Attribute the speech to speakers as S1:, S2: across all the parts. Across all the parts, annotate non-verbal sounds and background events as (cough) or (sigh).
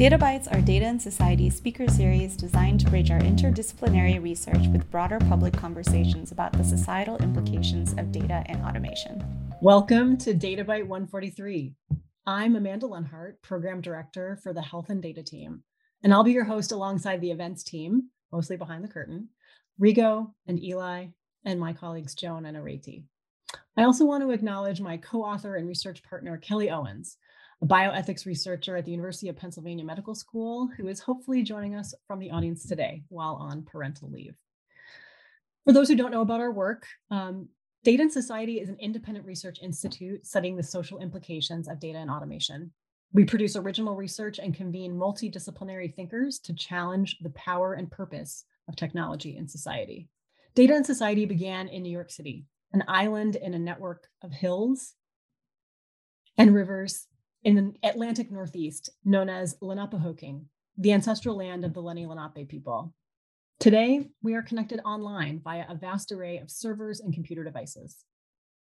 S1: Data Bites are Data and Society speaker series designed to bridge our interdisciplinary research with broader public conversations about the societal implications of data and automation.
S2: Welcome to Data Bite 143. I'm Amanda Lenhart, Program Director for the Health and Data Team, and I'll be your host alongside the events team, mostly behind the curtain, Rigo and Eli, and my colleagues Joan and Areti. I also want to acknowledge my co-author and research partner, Kelly Owens, a bioethics researcher at the University of Pennsylvania Medical School, who is hopefully joining us from the audience today while on parental leave. For those who don't know about our work, um, Data and Society is an independent research institute studying the social implications of data and automation. We produce original research and convene multidisciplinary thinkers to challenge the power and purpose of technology in society. Data and Society began in New York City, an island in a network of hills and rivers in the Atlantic Northeast, known as Lenapehoking, the ancestral land of the Lenni Lenape people. Today, we are connected online via a vast array of servers and computer devices.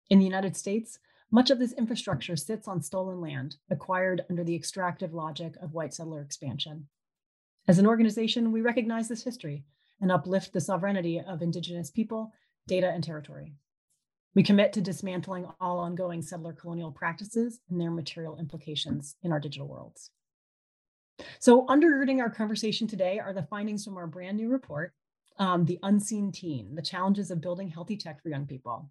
S2: In the United States, much of this infrastructure sits on stolen land acquired under the extractive logic of white settler expansion. As an organization, we recognize this history and uplift the sovereignty of Indigenous people, data, and territory. We commit to dismantling all ongoing settler colonial practices and their material implications in our digital worlds. So, undergirding our conversation today are the findings from our brand new report, um, The Unseen Teen The Challenges of Building Healthy Tech for Young People.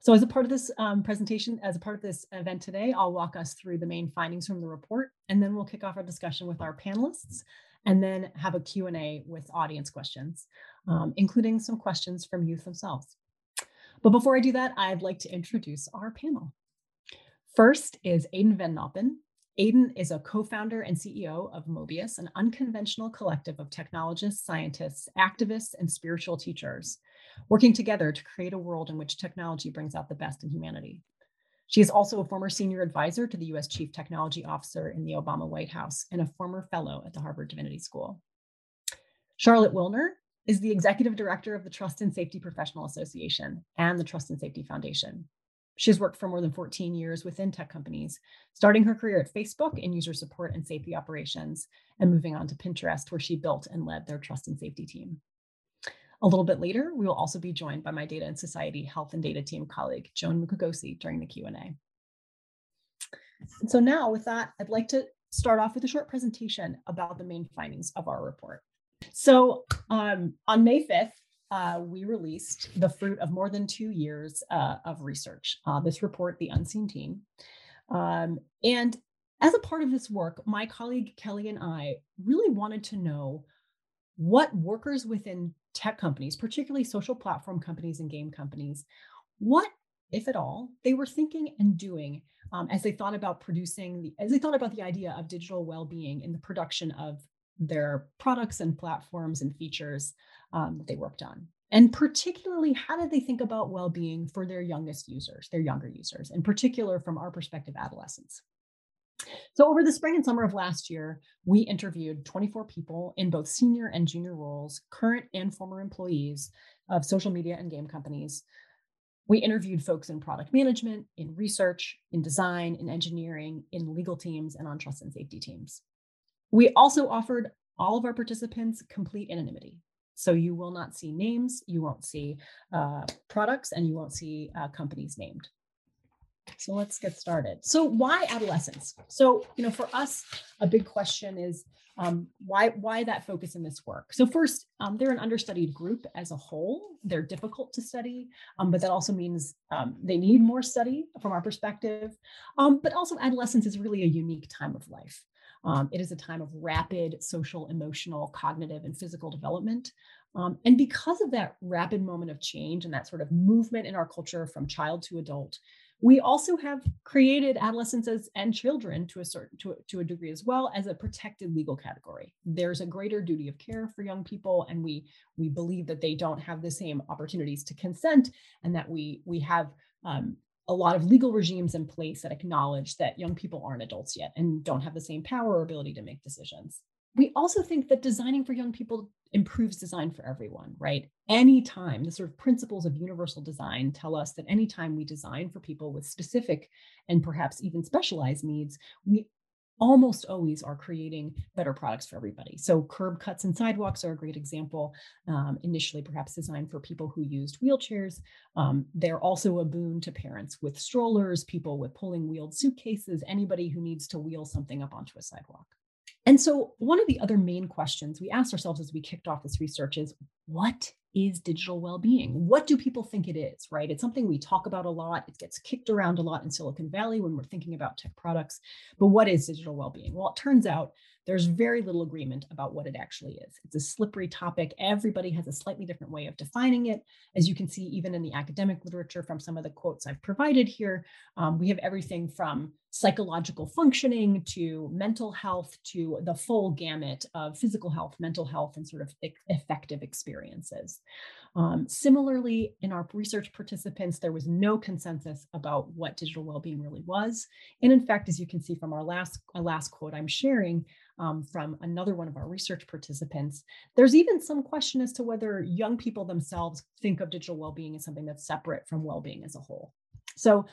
S2: So, as a part of this um, presentation, as a part of this event today, I'll walk us through the main findings from the report, and then we'll kick off our discussion with our panelists, and then have a Q&A with audience questions, um, including some questions from youth themselves. But before I do that, I'd like to introduce our panel. First is Aden Van Noppen. Aden is a co-founder and CEO of Mobius, an unconventional collective of technologists, scientists, activists, and spiritual teachers, working together to create a world in which technology brings out the best in humanity. She is also a former senior advisor to the US Chief Technology Officer in the Obama White House and a former fellow at the Harvard Divinity School. Charlotte Willner is the executive director of the Trust and Safety Professional Association and the Trust and Safety Foundation. She's worked for more than 14 years within tech companies, starting her career at Facebook in user support and safety operations, and moving on to Pinterest, where she built and led their trust and safety team. A little bit later, we will also be joined by my Data and Society Health and Data Team colleague, Joan Mukogosi, during the Q&A. So now with that, I'd like to start off with a short presentation about the main findings of our report. So um, on May 5th, uh, we released the fruit of more than two years uh, of research, uh, this report, The Unseen Teen. Um, and as a part of this work, my colleague Kelly and I really wanted to know what workers within tech companies, particularly social platform companies and game companies, what, if at all, they were thinking and doing um, as they thought about producing the, as they thought about the idea of digital well-being in the production of their products and platforms and features um, that they worked on. And particularly, how did they think about well being for their youngest users, their younger users, in particular from our perspective, adolescents? So, over the spring and summer of last year, we interviewed 24 people in both senior and junior roles, current and former employees of social media and game companies. We interviewed folks in product management, in research, in design, in engineering, in legal teams, and on trust and safety teams. We also offered all of our participants complete anonymity. So you will not see names, you won't see uh, products, and you won't see uh, companies named. So let's get started. So why adolescents? So you know, for us, a big question is um, why why that focus in this work? So first, um, they're an understudied group as a whole. They're difficult to study, um, but that also means um, they need more study from our perspective. Um, but also, adolescence is really a unique time of life. Um, it is a time of rapid social, emotional, cognitive, and physical development. Um, and because of that rapid moment of change and that sort of movement in our culture from child to adult, we also have created adolescents and children to a certain to, to a degree as well as a protected legal category. There's a greater duty of care for young people, and we we believe that they don't have the same opportunities to consent, and that we we have um, a lot of legal regimes in place that acknowledge that young people aren't adults yet and don't have the same power or ability to make decisions. We also think that designing for young people improves design for everyone, right? Anytime the sort of principles of universal design tell us that anytime we design for people with specific and perhaps even specialized needs, we almost always are creating better products for everybody. So curb cuts and sidewalks are a great example. Um, initially, perhaps designed for people who used wheelchairs. Um, they're also a boon to parents with strollers, people with pulling wheeled suitcases, anybody who needs to wheel something up onto a sidewalk. And so, one of the other main questions we asked ourselves as we kicked off this research is what is digital well-being? What do people think it is, right? It's something we talk about a lot. It gets kicked around a lot in Silicon Valley when we're thinking about tech products. But what is digital well-being? Well, it turns out there's very little agreement about what it actually is. It's a slippery topic. Everybody has a slightly different way of defining it. As you can see, even in the academic literature from some of the quotes I've provided here, um, we have everything from psychological functioning to mental health to the full gamut of physical health, mental health, and sort of effective experiences. Um, similarly, in our research participants, there was no consensus about what digital well-being really was. And in fact, as you can see from our last, our last quote I'm sharing, um, from another one of our research participants. There's even some question as to whether young people themselves think of digital well-being as something that's separate from well-being as a whole. So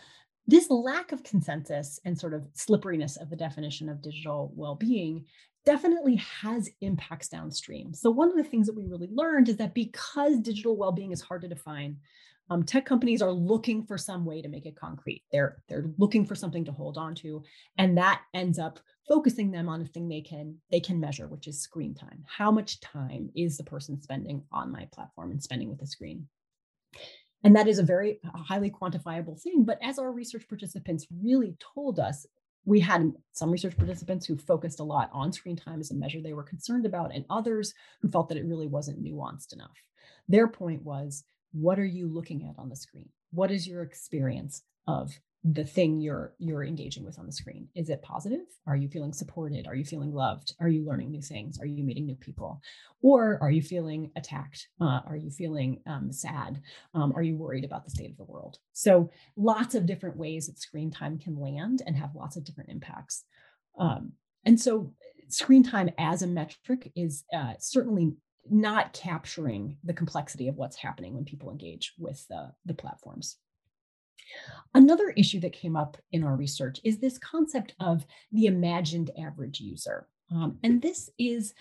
S2: this lack of consensus and sort of slipperiness of the definition of digital well-being definitely has impacts downstream. So one of the things that we really learned is that because digital well-being is hard to define, um, tech companies are looking for some way to make it concrete. They're they're looking for something to hold on to, and that ends up focusing them on a thing they can they can measure, which is screen time. How much time is the person spending on my platform and spending with the screen? And that is a very highly quantifiable thing. But as our research participants really told us, we had some research participants who focused a lot on screen time as a measure they were concerned about, and others who felt that it really wasn't nuanced enough. Their point was what are you looking at on the screen? What is your experience of the thing you're you're engaging with on the screen. Is it positive? Are you feeling supported? Are you feeling loved? Are you learning new things? Are you meeting new people? Or are you feeling attacked? Uh, are you feeling um, sad? Um, are you worried about the state of the world? So lots of different ways that screen time can land and have lots of different impacts. Um, and so screen time as a metric is uh, certainly not capturing the complexity of what's happening when people engage with uh, the platforms Another issue that came up in our research is this concept of the imagined average user. Um, and this is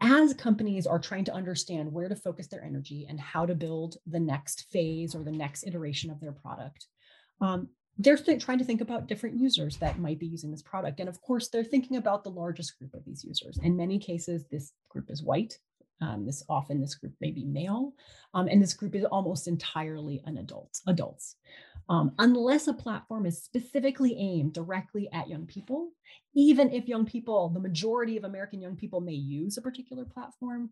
S2: as companies are trying to understand where to focus their energy and how to build the next phase or the next iteration of their product, um, they're th- trying to think about different users that might be using this product. And of course, they're thinking about the largest group of these users. In many cases, this group is white. Um, this often this group may be male, um, and this group is almost entirely an adult adults. Um, unless a platform is specifically aimed directly at young people, even if young people, the majority of American young people may use a particular platform,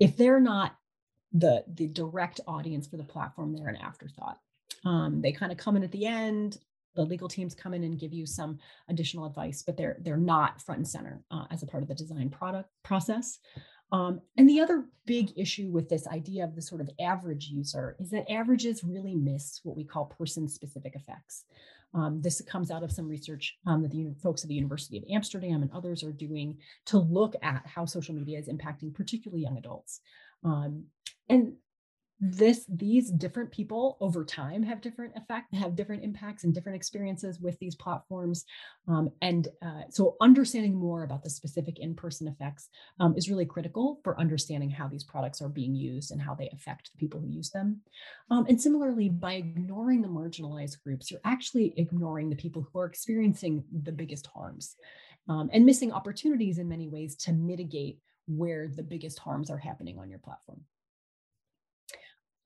S2: if they're not the the direct audience for the platform, they're an afterthought. Um, they kind of come in at the end. The legal teams come in and give you some additional advice, but they're they're not front and center uh, as a part of the design product process. Um, and the other big issue with this idea of the sort of average user is that averages really miss what we call person specific effects. Um, this comes out of some research um, that the folks at the University of Amsterdam and others are doing to look at how social media is impacting particularly young adults. Um, and this these different people over time have different effect have different impacts and different experiences with these platforms um, and uh, so understanding more about the specific in-person effects um, is really critical for understanding how these products are being used and how they affect the people who use them. Um, and similarly by ignoring the marginalized groups you're actually ignoring the people who are experiencing the biggest harms um, and missing opportunities in many ways to mitigate where the biggest harms are happening on your platform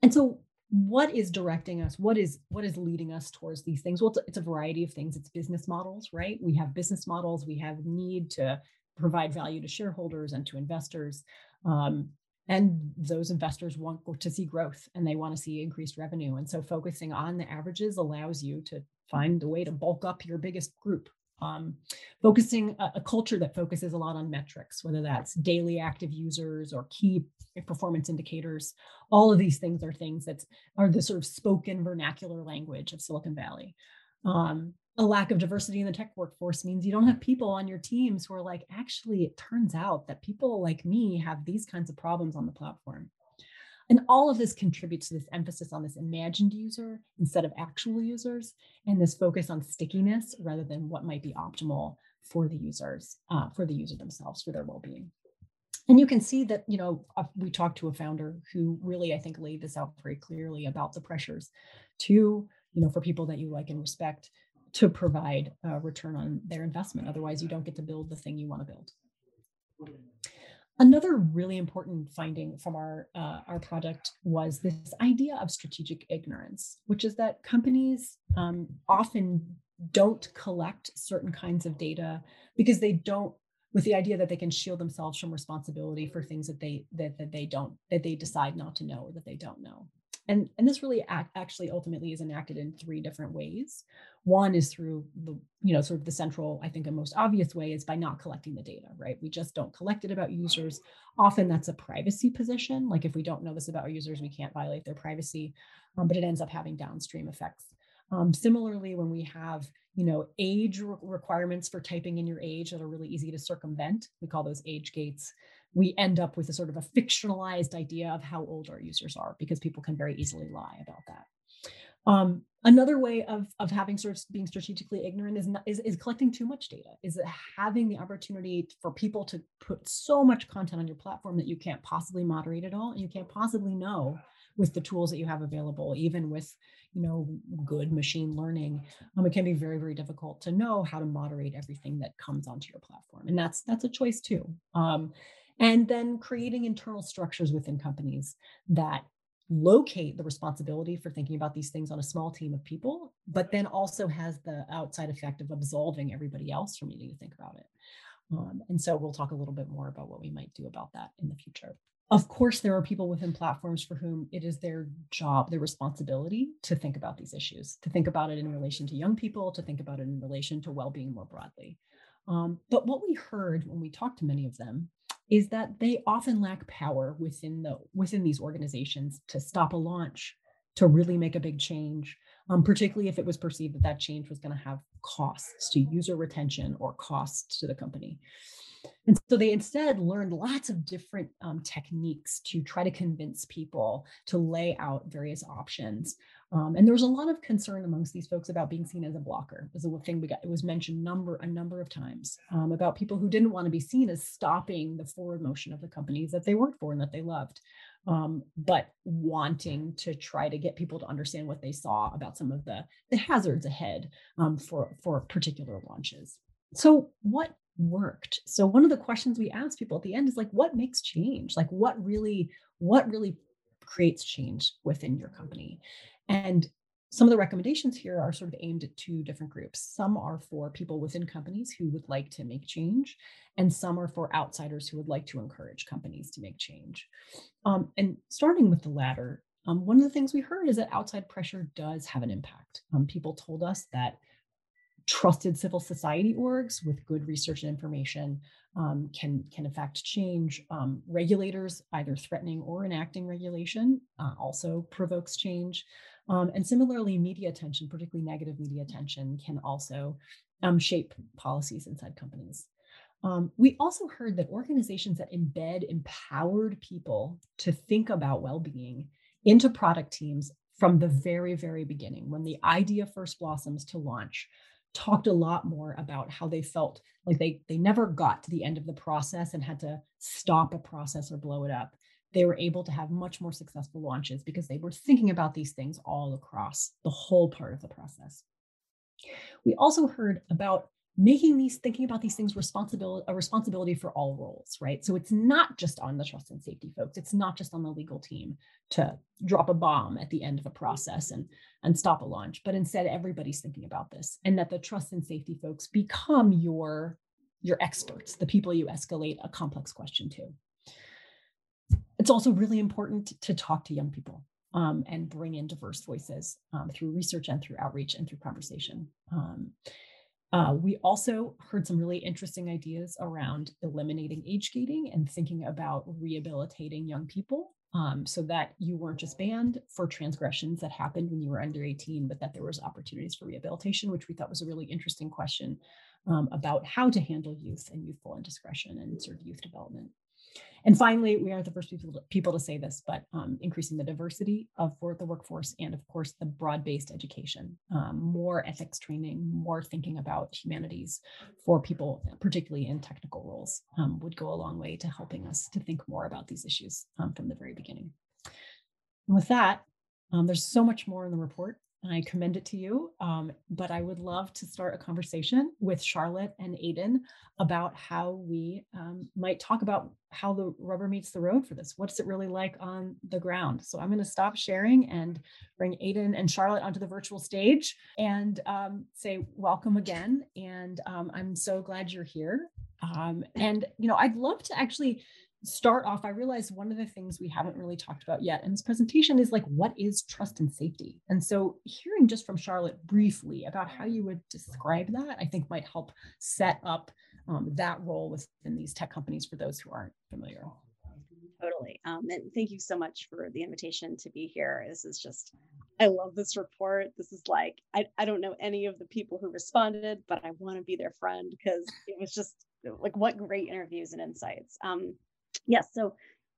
S2: and so what is directing us? What is what is leading us towards these things? Well it's a, it's a, variety of things. It's business models right? We have business models. We have need to provide value to shareholders and to investors um, and those investors want to see growth and they want to see increased revenue. And so focusing on the averages allows you to find a way to bulk up your biggest group um, focusing a, a, culture that focuses a lot on metrics, whether that's daily active users or key performance indicators. All of these things are things that are the sort of spoken vernacular language of Silicon Valley. Um, a lack of diversity in the tech workforce means you don't have people on your teams who are like, actually, it turns out that people like me have these kinds of problems on the platform. And all of this contributes to this emphasis on this imagined user instead of actual users, and this focus on stickiness rather than what might be optimal for the users, uh, for the user themselves, for their well-being. And you can see that, you know, we talked to a founder who really, I think, laid this out very clearly about the pressures to, you know, for people that you like and respect to provide a return on their investment. Otherwise, you don't get to build the thing you want to build. Another really important finding from our uh, our project was this idea of strategic ignorance, which is that companies um, often don't collect certain kinds of data because they don't with the idea that they can shield themselves from responsibility for things that they that, that they don't that they decide not to know or that they don't know and and this really act, actually ultimately is enacted in three different ways. One is through the you know sort of the central i think the most obvious way is by not collecting the data right? We just don't collect it about users. Often that's a privacy position. Like if we don't know this about our users we can't violate their privacy um, but it ends up having downstream effects. Um, similarly, when we have you know age re- requirements for typing in your age that are really easy to circumvent, we call those age gates. We end up with a sort of a fictionalized idea of how old our users are because people can very easily lie about that. Um, another way of, of having sort of being strategically ignorant is, not, is, is collecting too much data, is having the opportunity for people to put so much content on your platform that you can't possibly moderate it all and you can't possibly know with the tools that you have available, even with you know good machine learning, um, it can be very very difficult to know how to moderate everything that comes onto your platform, and that's that's a choice too. Um, and then creating internal structures within companies that locate the responsibility for thinking about these things on a small team of people, but then also has the outside effect of absolving everybody else from needing to think about it. Um, and so we'll talk a little bit more about what we might do about that in the future. Of course, there are people within platforms for whom it is their job, their responsibility to think about these issues, to think about it in relation to young people, to think about it in relation to well being more broadly. Um, but what we heard when we talked to many of them is that they often lack power within the within these organizations to stop a launch, to really make a big change, um, particularly if it was perceived that that change was going to have costs to user retention or costs to the company. And so they instead learned lots of different um, techniques to try to convince people to lay out various options. Um, and there was a lot of concern amongst these folks about being seen as a blocker. Was a thing we got. It was mentioned number a number of times um, about people who didn't want to be seen as stopping the forward motion of the companies that they worked for and that they loved, um, but wanting to try to get people to understand what they saw about some of the the hazards ahead um, for for particular launches. So, what worked. So one of the questions we ask people at the end is like, what makes change? Like what really, what really creates change within your company? And some of the recommendations here are sort of aimed at two different groups. Some are for people within companies who would like to make change, and some are for outsiders who would like to encourage companies to make change. Um, and starting with the latter, um, one of the things we heard is that outside pressure does have an impact. Um, people told us that trusted civil society orgs with good research and information um, can can affect change. Um, regulators either threatening or enacting regulation uh, also provokes change. Um, and similarly, media attention, particularly negative media attention, can also um, shape policies inside companies. Um, we also heard that organizations that embed empowered people to think about well-being into product teams from the very, very beginning, when the idea first blossoms to launch, talked a lot more about how they felt like they they never got to the end of the process and had to stop a process or blow it up. They were able to have much more successful launches because they were thinking about these things all across the whole part of the process. We also heard about making these thinking about these things responsibility a responsibility for all roles right? So it's not just on the trust and safety folks. It's not just on the legal team to drop a bomb at the end of a process and and stop a launch but instead everybody's thinking about this and that the trust and safety folks become your your experts the people you escalate a complex question to. It's also really important to talk to young people um, and bring in diverse voices um, through research and through outreach and through conversation um, uh, we also heard some really interesting ideas around eliminating age gating and thinking about rehabilitating young people um, so that you weren't just banned for transgressions that happened when you were under 18, but that there was opportunities for rehabilitation, which we thought was a really interesting question um, about how to handle youth and youthful indiscretion and sort of youth development. And finally, we aren't the first people to, people to say this, but um, increasing the diversity of for the workforce and, of course, the broad-based education, um, more ethics training, more thinking about humanities for people, particularly in technical roles, um, would go a long way to helping us to think more about these issues um, from the very beginning. And with that, um, there's so much more in the report. I commend it to you. Um, but I would love to start a conversation with Charlotte and Aden about how we um, might talk about how the rubber meets the road for this. What's it really like on the ground? So I'm going to stop sharing and bring Aden and Charlotte onto the virtual stage and um, say welcome again. And um, I'm so glad you're here. Um, and you know, I'd love to actually start off, I realized one of the things we haven't really talked about yet in this presentation is like, what is trust and safety? And so hearing just from Charlotte briefly about how you would describe that, I think might help set up um, that role within these tech companies for those who aren't familiar.
S3: Totally. Um, and thank you so much for the invitation to be here. This is just, I love this report. This is like, I, I don't know any of the people who responded, but I want to be their friend because it was just like what great interviews and insights. Um, Yes. So,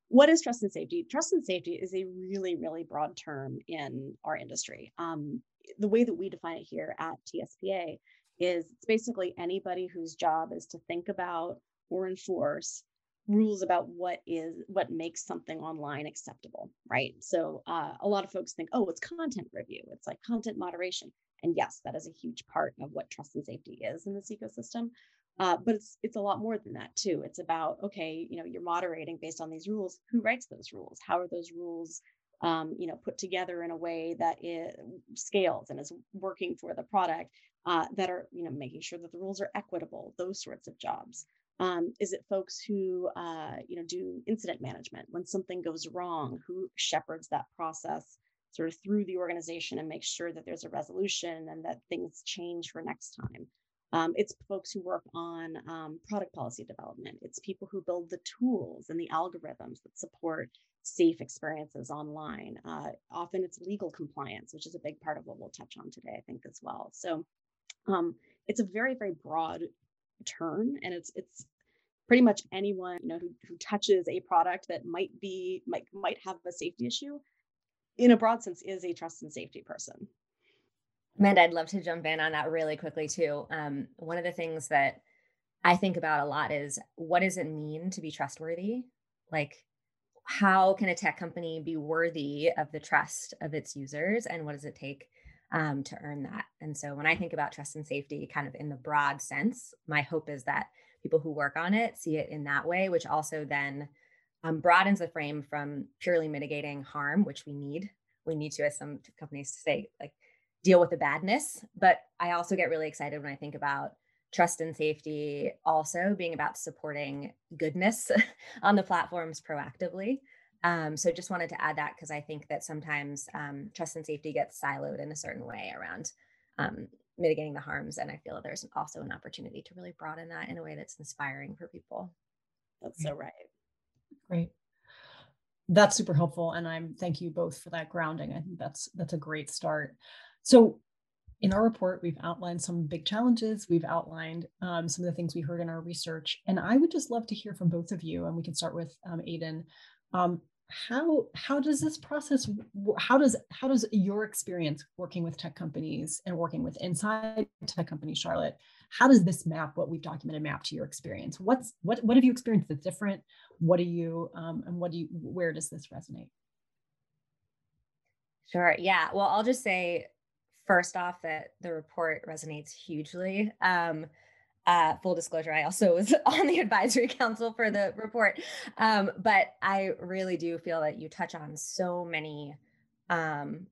S3: what is trust and safety? Trust and safety is a really, really broad term in our industry. Um, the way that we define it here at TSPA is it's basically anybody whose job is to think about or enforce rules about what is what makes something online acceptable right so uh, a lot of folks think oh it's content review it's like content moderation and yes that is a huge part of what trust and safety is in this ecosystem uh, but it's it's a lot more than that too. It's about okay, you know, you're moderating based on these rules. Who writes those rules? How are those rules, um, you know, put together in a way that it scales and is working for the product? Uh, that are you know making sure that the rules are equitable. Those sorts of jobs. Um, is it folks who uh, you know do incident management when something goes wrong? Who shepherds that process sort of through the organization and makes sure that there's a resolution and that things change for next time? Um, it's folks who work on um, product policy development. It's people who build the tools and the algorithms that support safe experiences online. Uh, often it's legal compliance, which is a big part of what we'll touch on today, I think, as well. So um, it's a very, very broad term, and it's it's pretty much anyone you know who, who touches a product that might be might might have a safety issue in a broad sense is a trust and safety person
S4: Amanda, I'd love to jump in on that really quickly too. Um, one of the things that I think about a lot is what does it mean to be trustworthy? Like, how can a tech company be worthy of the trust of its users, and what does it take um, to earn that? And so, when I think about trust and safety, kind of in the broad sense, my hope is that people who work on it see it in that way, which also then um, broadens the frame from purely mitigating harm, which we need. We need to, as some companies say, like deal with the badness. But I also get really excited when I think about trust and safety also being about supporting goodness (laughs) on the platforms proactively. Um, so just wanted to add that because I think that sometimes um, trust and safety gets siloed in a certain way around um, mitigating the harms. And I feel there's also an opportunity to really broaden that in a way that's inspiring for people.
S3: That's so right.
S2: Great. That's super helpful. And I'm thank you both for that grounding. I think that's that's a great start. So in our report, we've outlined some big challenges. We've outlined um, some of the things we heard in our research. And I would just love to hear from both of you, and we can start with um, Aden. Um, how how does this process how does how does your experience working with tech companies and working with inside tech companies charlotte how does this map what we've documented map to your experience what's what what have you experienced that's different what do you um, and what do you where does this resonate
S4: sure yeah well i'll just say first off that the report resonates hugely. Um, uh, full disclosure, I also was (laughs) on the advisory council for the report. Um, but I really do feel that you touch on so many, um,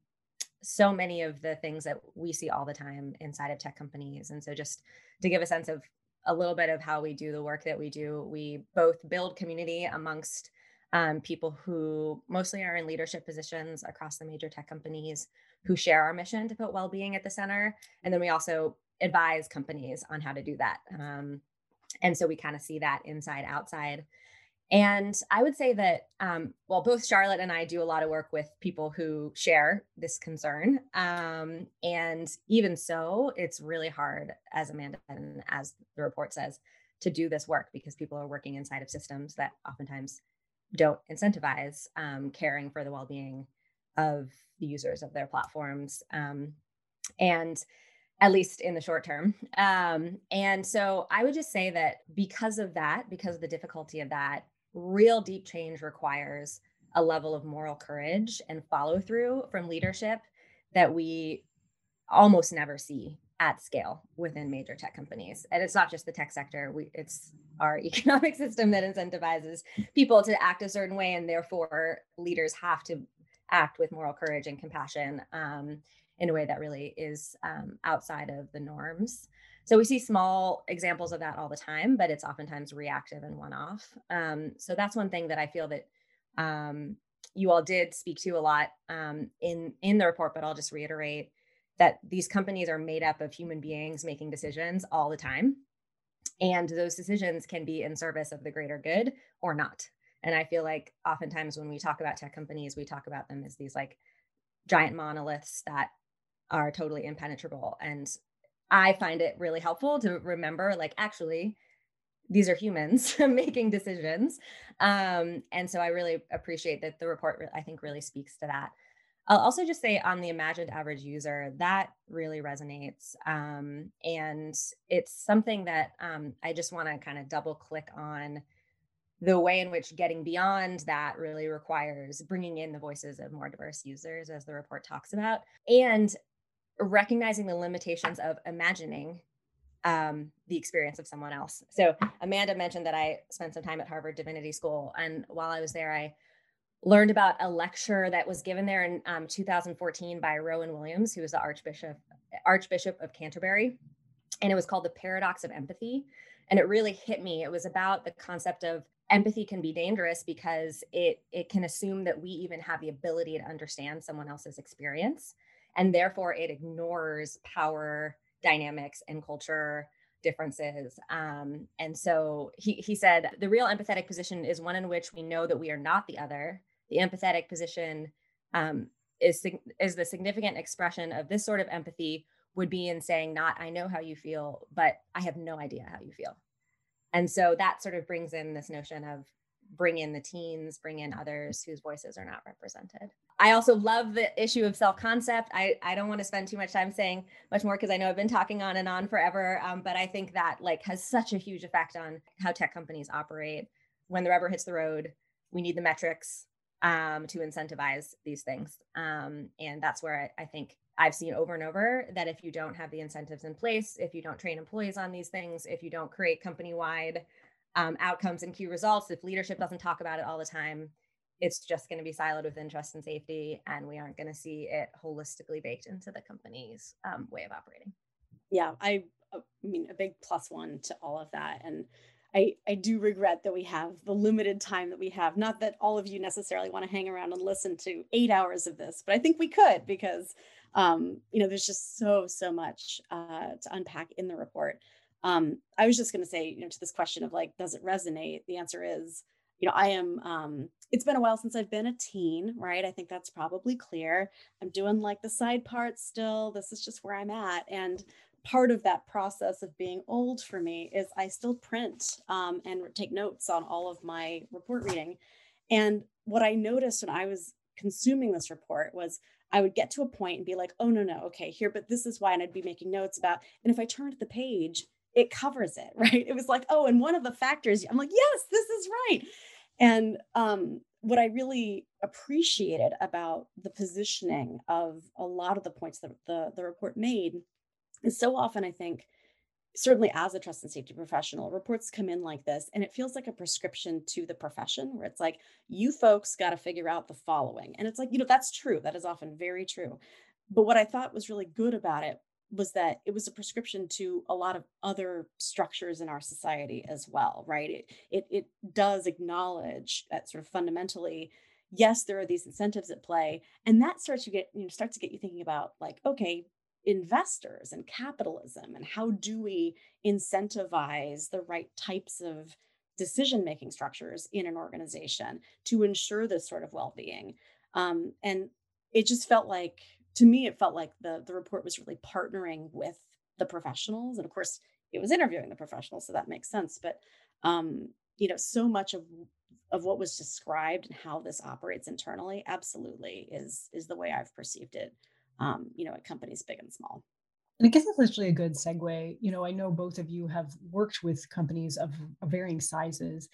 S4: so many of the things that we see all the time inside of tech companies. And so just to give a sense of a little bit of how we do the work that we do, we both build community amongst um, people who mostly are in leadership positions across the major tech companies who share our mission to put well-being at the center. And then we also advise companies on how to do that. Um, and so we kind of see that inside outside. And i would say that um, well both charlotte and i do a lot of work with people who share this concern. Um, and even so it's really hard as amanda and as the report says to do this work because people are working inside of systems that oftentimes don't incentivize um, caring for the well-being of the users of their platforms um, and at least in the short term. Um, and so i would just say that because of that because of the difficulty of that real deep change requires a level of moral courage and follow through from leadership that we almost never see at scale within major tech companies. And it's not just the tech sector, we, it's our (laughs) economic system that incentivizes people to act a certain way. And therefore, leaders have to act with moral courage and compassion um, in a way that really is um, outside of the norms. So we see small examples of that all the time, but it's oftentimes reactive and one off. Um, so that's one thing that I feel that um, you all did speak to a lot um, in in the report, but I'll just reiterate that these companies are made up of human beings making decisions all the time. And those decisions can be in service of the greater good or not. And I feel like oftentimes when we talk about tech companies, we talk about them as these like giant monoliths that are totally impenetrable. And I find it really helpful to remember like, actually, these are humans (laughs) making decisions. Um, and so I really appreciate that the report, I think, really speaks to that. I'll also just say on the imagined average user, that really resonates. Um, and it's something that um, I just want to kind of double click on the way in which getting beyond that really requires bringing in the voices of more diverse users, as the report talks about, and recognizing the limitations of imagining um, the experience of someone else. So, Amanda mentioned that I spent some time at Harvard Divinity School. And while I was there, I learned about a lecture that was given there in um, 2014 by Rowan Williams, who was the Archbishop Archbishop of Canterbury, and it was called the Paradox of Empathy. And it really hit me. It was about the concept of empathy can be dangerous because it it can assume that we even have the ability to understand someone else's experience, and therefore it ignores power dynamics and culture differences. Um, and so he, he said the real empathetic position is one in which we know that we are not the other the empathetic position um, is is the significant expression of this sort of empathy would be in saying not i know how you feel but i have no idea how you feel. And so that sort of brings in this notion of bring in the teens bring in others whose voices are not represented. I also love the issue of self-concept. I, I don't want to spend too much time saying much more because i know i've been talking on and on forever um, but i think that like has such a huge effect on how tech companies operate. When the rubber hits the road we need the metrics um, to incentivize these things. Um, and that's where I, I, think I've seen over and over that if you don't have the incentives in place, if you don't train employees on these things, if you don't create company wide um, outcomes and key results, if leadership doesn't talk about it all the time, it's just going to be siloed within trust and safety, and we aren't going to see it holistically baked into the company's um, way of operating.
S3: Yeah, I, I mean, a big plus one to all of that. And I, I do regret that we have the limited time that we have. Not that all of you necessarily want to hang around and listen to eight hours of this, but I think we could because, um, you know, there's just so, so much uh, to unpack in the report. Um, I was just going to say, you know, to this question of like, does it resonate? The answer is, you know, I am, um, it's been a while since I've been a teen, right? I think that's probably clear. I'm doing like the side parts still. This is just where I'm at. And part of that process of being old for me is I still print um, and take notes on all of my report reading. And what I noticed when I was consuming this report was I would get to a point and be like, oh, no, no, okay, here, but this is why. And I'd be making notes about, and if I turned the page, it covers it, (laughs) right? It was like, oh, and one of the factors, I'm like, yes, this is right. And um, what I really appreciated about the positioning of a lot of the points that the, the report made and so often, I think, certainly as a trust and safety professional, reports come in like this, and it feels like a prescription to the profession where it's like, you folks got to figure out the following. And it's like, you know, that's true. That is often very true. But what I thought was really good about it was that it was a prescription to a lot of other structures in our society as well, right? It it, it does acknowledge that sort of fundamentally yes there are these incentives at play and that starts you get you know starts to get you thinking about like okay investors and capitalism and how do we incentivize the right types of decision making structures in an organization to ensure this sort of well-being um, and it just felt like to me it felt like the the report was really partnering with the professionals and of course it was interviewing the professionals, so that makes sense. But um, you know, so much of of what was described and how this operates internally, absolutely is is the way I've perceived it. Um, you know, at companies big and small.
S2: And I guess that's actually a good segue. You know, I know both of you have worked with companies of, of varying sizes.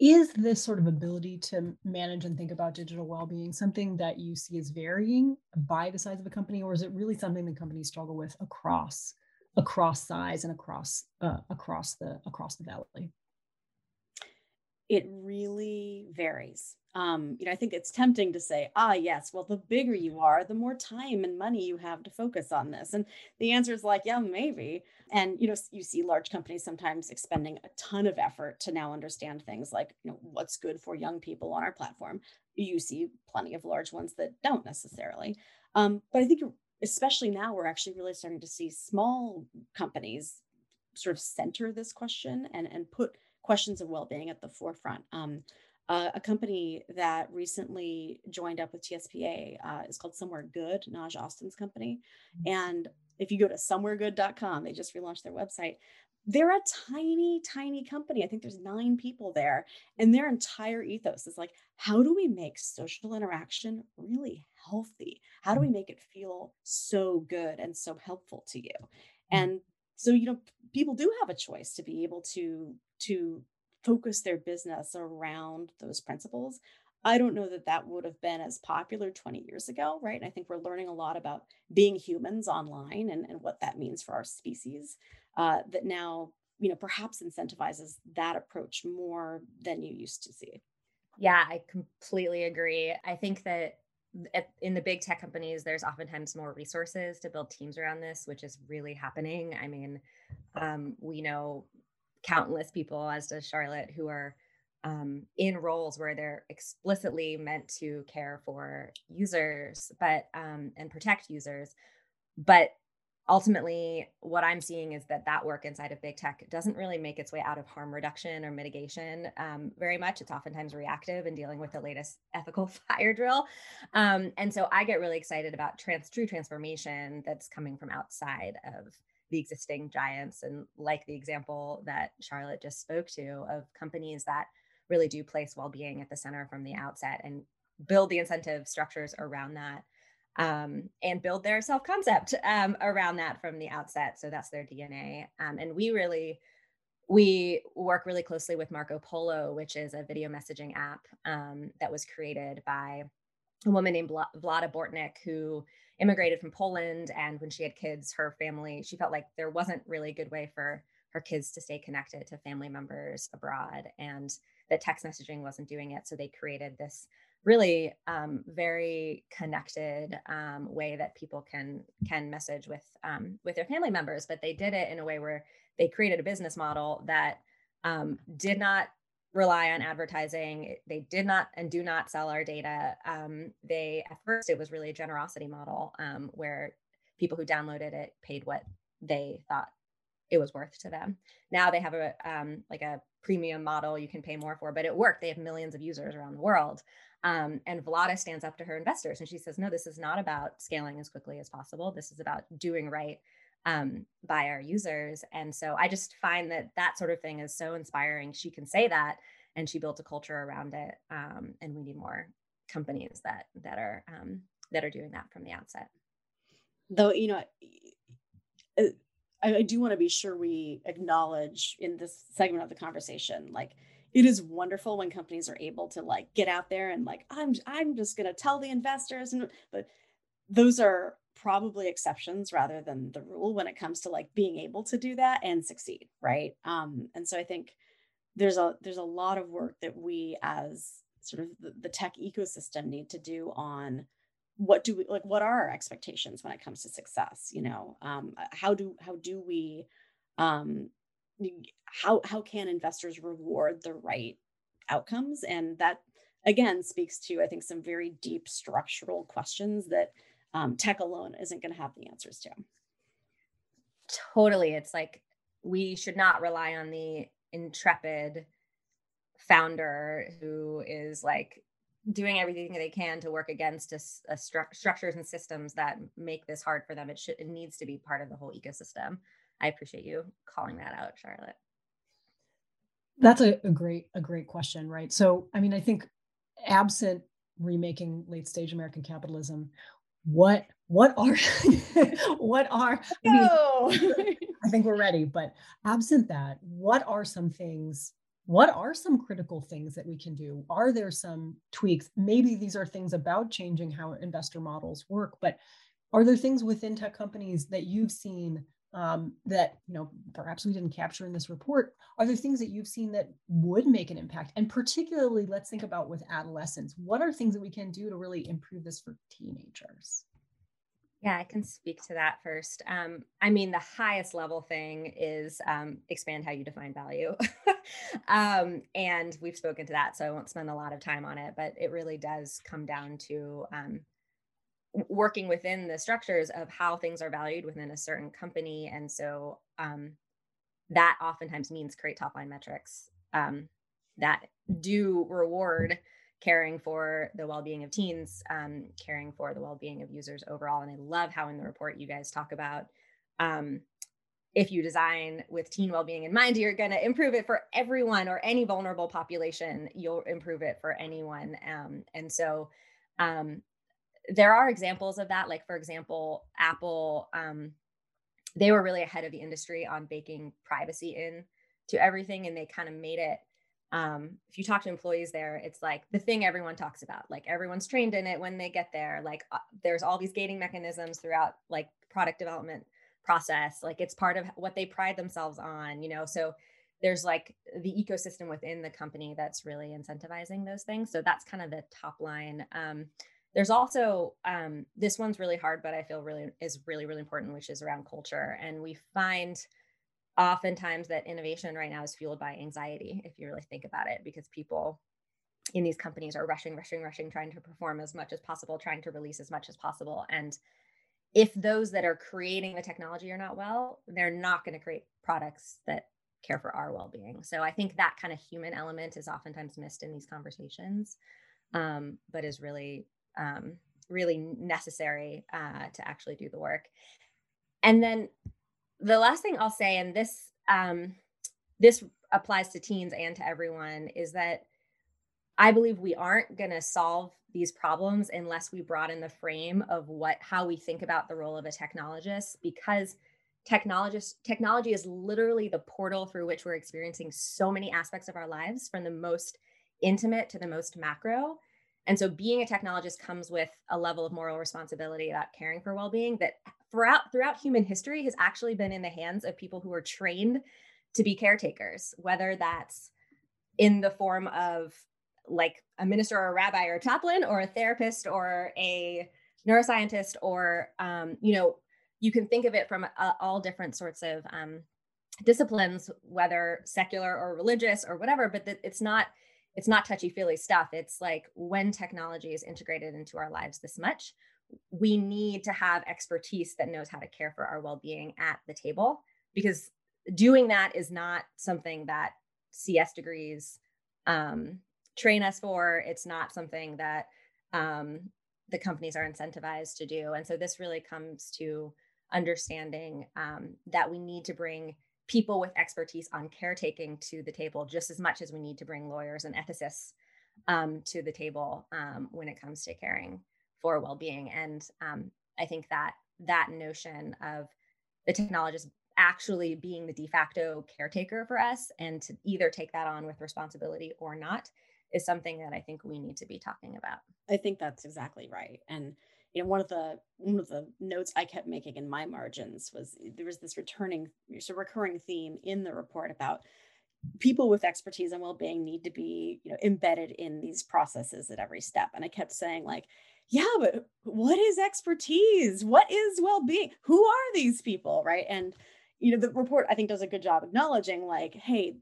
S2: Is this sort of ability to manage and think about digital well-being something that you see as varying by the size of a company, or is it really something that companies struggle with across across size and across uh, across the across the valley?
S3: It really varies. Um, you know, I think it's tempting to say, ah, yes, well, the bigger you are, the more time and money you have to focus on this. And the answer is like, yeah, maybe. And, you know, you see large companies sometimes expending a ton of effort to now understand things like, you know, what's good for young people on our platform. You see plenty of large ones that don't necessarily. Um, but I think, especially now, we're actually really starting to see small companies sort of center this question and, and put questions of well-being at the forefront. Um, uh, a company that recently joined up with TSPA uh, is called Somewhere Good, Naj Austin's company. Mm-hmm. And if you go to somewheregood.com, they just relaunched their website. They're a tiny, tiny company. I think there's nine people there. And their entire ethos is like, how do we make social interaction really healthy? How do we mm-hmm. make it feel so good and so helpful to you? Mm-hmm. And so, you know, people do have a choice to be able to to focus their business around those principles. I don't know that that would have been as popular 20 years ago, right? And I think we're learning a lot about being humans online and, and what that means for our species uh, that now, you know, perhaps incentivizes that approach more than you used to see.
S4: Yeah, I completely agree. I think that in the big tech companies, there's oftentimes more resources to build teams around this, which is really happening. I mean, um, we know countless people, as does Charlotte, who are um, in roles where they're explicitly meant to care for users, but um, and protect users. But ultimately, what I'm seeing is that that work inside of big tech doesn't really make its way out of harm reduction or mitigation um, very much. It's oftentimes reactive and dealing with the latest (laughs) ethical fire drill. Um, and so I get really excited about trans true transformation that's coming from outside of the existing giants and like the example that Charlotte just spoke to of companies that really do place well-being at the center from the outset and build the incentive structures around that um, and build their self-concept um, around that from the outset. So that's their dna um, and we really we work really closely with marco polo which is a video messaging app um, that was created by a woman named vlada bortnik who immigrated from Poland. And when she had kids, her family, she felt like there wasn't really a good way for her kids to stay connected to family members abroad and that text messaging wasn't doing it. So they created this really um, very connected um, way that people can can message with um, with their family members. But they did it in a way where they created a business model that um, did not rely on advertising. They did not and do not sell our data. Um, they at first it was really a generosity model um, where people who downloaded it paid what they thought it was worth to them. Now they have a um, like a premium model you can pay more for, but it worked. They have millions of users around the world. Um, and Vlada stands up to her investors and she says, no, this is not about scaling as quickly as possible. This is about doing right um, by our users. And so I just find that that sort of thing is so inspiring. She can say that, and she built a culture around it. Um, and we need more companies that that are um, that are doing that from the outset.
S3: Though you know, uh, I, I do want to be sure we acknowledge in this segment of the conversation, like it is wonderful when companies are able to like get out there and like i'm i'm just going to tell the investors and but those are probably exceptions rather than the rule when it comes to like being able to do that and succeed right? Um, and so i think there's a there's a lot of work that we as sort of the, the tech ecosystem need to do on what do we like what are our expectations when it comes to success you know? Um, how do how do we um, how how can investors reward the right outcomes? And that again speaks to i think some very deep structural questions that um, tech alone isn't going to have the answers to.
S4: Totally. It's like we should not rely on the intrepid founder who is like doing everything they can to work against a, a stru- structures and systems that make this hard for them. It should it needs to be part of the whole ecosystem. I appreciate you calling that out, Charlotte.
S2: That's a, a great, a great question, right? So, I mean, I think absent remaking late stage American capitalism, what what are (laughs) what are no. I, mean, (laughs) I think we're ready, but absent that, what are some things what are some critical things that we can do? Are there some tweaks? Maybe these are things about changing how investor models work, but are there things within tech companies that you've seen um, that you know perhaps we didn't capture in this report? Are there things that you've seen that would make an impact? And particularly, let's think about with adolescents. What are things that we can do to really improve this for teenagers?
S4: Yeah, I can speak to that first. Um, I mean, the highest level thing is um, expand how you define value. (laughs) um, and we've spoken to that, so I won't spend a lot of time on it, but it really does come down to um, working within the structures of how things are valued within a certain company. And so um, that oftentimes means create top line metrics um, that do reward caring for the well-being of teens um, caring for the well-being of users overall and i love how in the report you guys talk about um, if you design with teen well-being in mind you're going to improve it for everyone or any vulnerable population you'll improve it for anyone um, and so um, there are examples of that like for example apple um, they were really ahead of the industry on baking privacy in to everything and they kind of made it um, if you talk to employees there, it's like the thing everyone talks about. Like everyone's trained in it when they get there. Like uh, there's all these gating mechanisms throughout like product development process. Like it's part of what they pride themselves on, you know. So there's like the ecosystem within the company that's really incentivizing those things. So that's kind of the top line. Um, there's also um, this one's really hard, but I feel really is really really important, which is around culture. And we find oftentimes that innovation right now is fueled by anxiety if you really think about it because people in these companies are rushing rushing rushing trying to perform as much as possible trying to release as much as possible and if those that are creating the technology are not well they're not going to create products that care for our well-being so i think that kind of human element is oftentimes missed in these conversations um, but is really um, really necessary uh, to actually do the work. And then the last thing I'll say, and this um, this applies to teens and to everyone, is that I believe we aren't going to solve these problems unless we broaden the frame of what how we think about the role of a technologist because technologist technology is literally the portal through which we're experiencing so many aspects of our lives from the most intimate to the most macro and so being a technologist comes with a level of moral responsibility about caring for well-being that throughout throughout human history has actually been in the hands of people who are trained to be caretakers, whether that's in the form of like a minister or a rabbi or a chaplain or a therapist or a neuroscientist or um, you know you can think of it from uh, all different sorts of um, disciplines whether secular or religious or whatever but it's not it's not touchy feely stuff. It's like when technology is integrated into our lives this much we need to have expertise that knows how to care for our well-being at the table because doing that is not something that cs degrees um, train us for. It's not something that um, the companies are incentivized to do. And so this really comes to understanding um, that we need to bring people with expertise on caretaking to the table just as much as we need to bring lawyers and ethicists um, to the table um, when it comes to caring for well-being. And um, i think that that notion of the technologist actually being the de facto caretaker for us and to either take that on with responsibility or not is something that i think we need to be talking about.
S3: I think that's exactly right. And you know one of the one of the notes i kept making in my margins was there was this returning a recurring theme in the report about people with expertise and well-being need to be you know embedded in these processes at every step and i kept saying like yeah, but what is expertise? What is well-being? Who are these people? Right. And you know, the report I think does a good job acknowledging like, hey,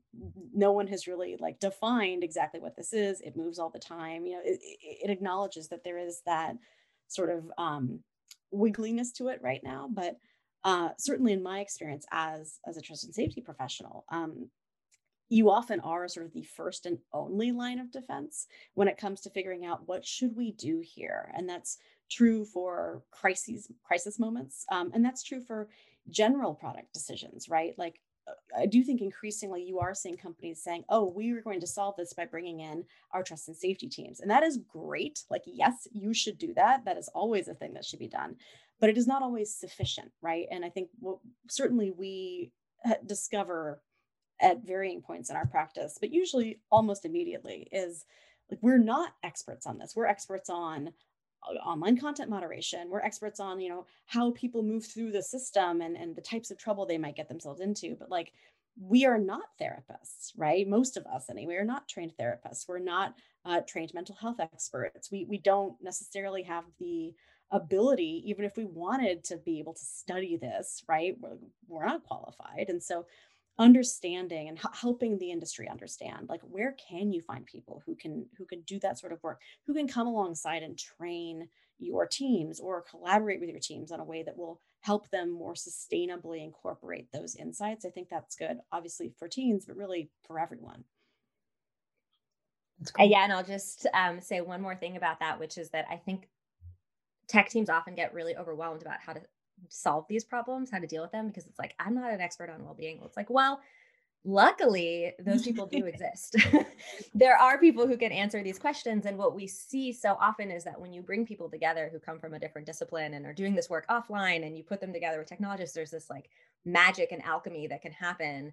S3: no one has really like defined exactly what this is. It moves all the time. You know, it, it acknowledges that there is that sort of um, wiggliness to it right now. But uh, certainly in my experience as as a trust and safety professional, um, you often are sort of the first and only line of defense when it comes to figuring out what should we do here and that's true for crises crisis moments um, and that's true for general product decisions, right? Like I do think increasingly you are seeing companies saying, oh, we are going to solve this by bringing in our trust and safety teams. And that is great. Like, yes, you should do that. That is always a thing that should be done, but it is not always sufficient, right? And I think what certainly we discover at varying points in our practice, but usually almost immediately is like we're not experts on this. We're experts on online content moderation. We're experts on you know how people move through the system and and the types of trouble they might get themselves into but like we are not therapists right? Most of us anyway are not trained therapists. We're not uh, trained mental health experts. We we don't necessarily have the ability even if we wanted to be able to study this right? We're, we're not qualified. And so understanding and helping the industry understand like where can you find people who can who can do that sort of work who can come alongside and train your teams or collaborate with your teams in a way that will help them more sustainably incorporate those insights i think that's good obviously for teens but really for everyone
S4: cool. yeah and i'll just um, say one more thing about that which is that i think tech teams often get really overwhelmed about how to solve these problems, how to deal with them, because it's like, I'm not an expert on well being. It's like, well, luckily, those (laughs) people do exist. (laughs) there are people who can answer these questions. And what we see so often is that when you bring people together who come from a different discipline and are doing this work offline and you put them together with technologists, there's this like magic and alchemy that can happen.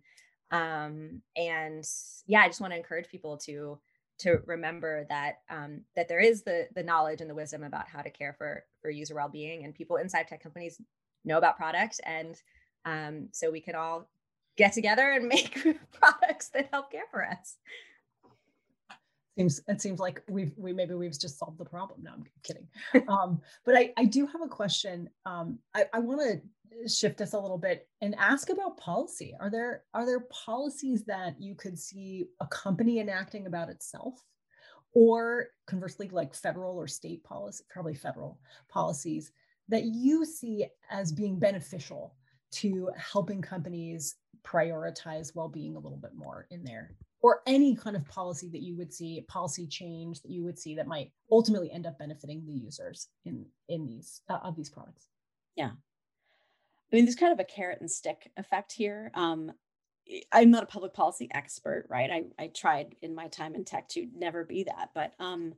S4: Um, and yeah, I just want to encourage people to to remember that um, that there is the the knowledge and the wisdom about how to care for for user well-being and people inside tech companies know about product and um, so we can all get together and (laughs) make (laughs) products that help care for us
S2: seems it seems like we've we maybe we've just solved the problem. No i'm kidding. (laughs) Um, but i i do have a question. Um, i, I want to shift this a little bit and ask about policy. Are there are there policies that you could see a company enacting about itself? Or conversely like federal or state policy probably federal policies that you see as being beneficial to helping companies prioritize well-being a little bit more in there or any kind of policy that you would see policy change that you would see that might ultimately end up benefiting the users in in these uh, of these products?
S3: Yeah. I mean there's kind of a carrot and stick effect here. Um, i'm not a public policy expert right? I i tried in my time in tech to never be that but um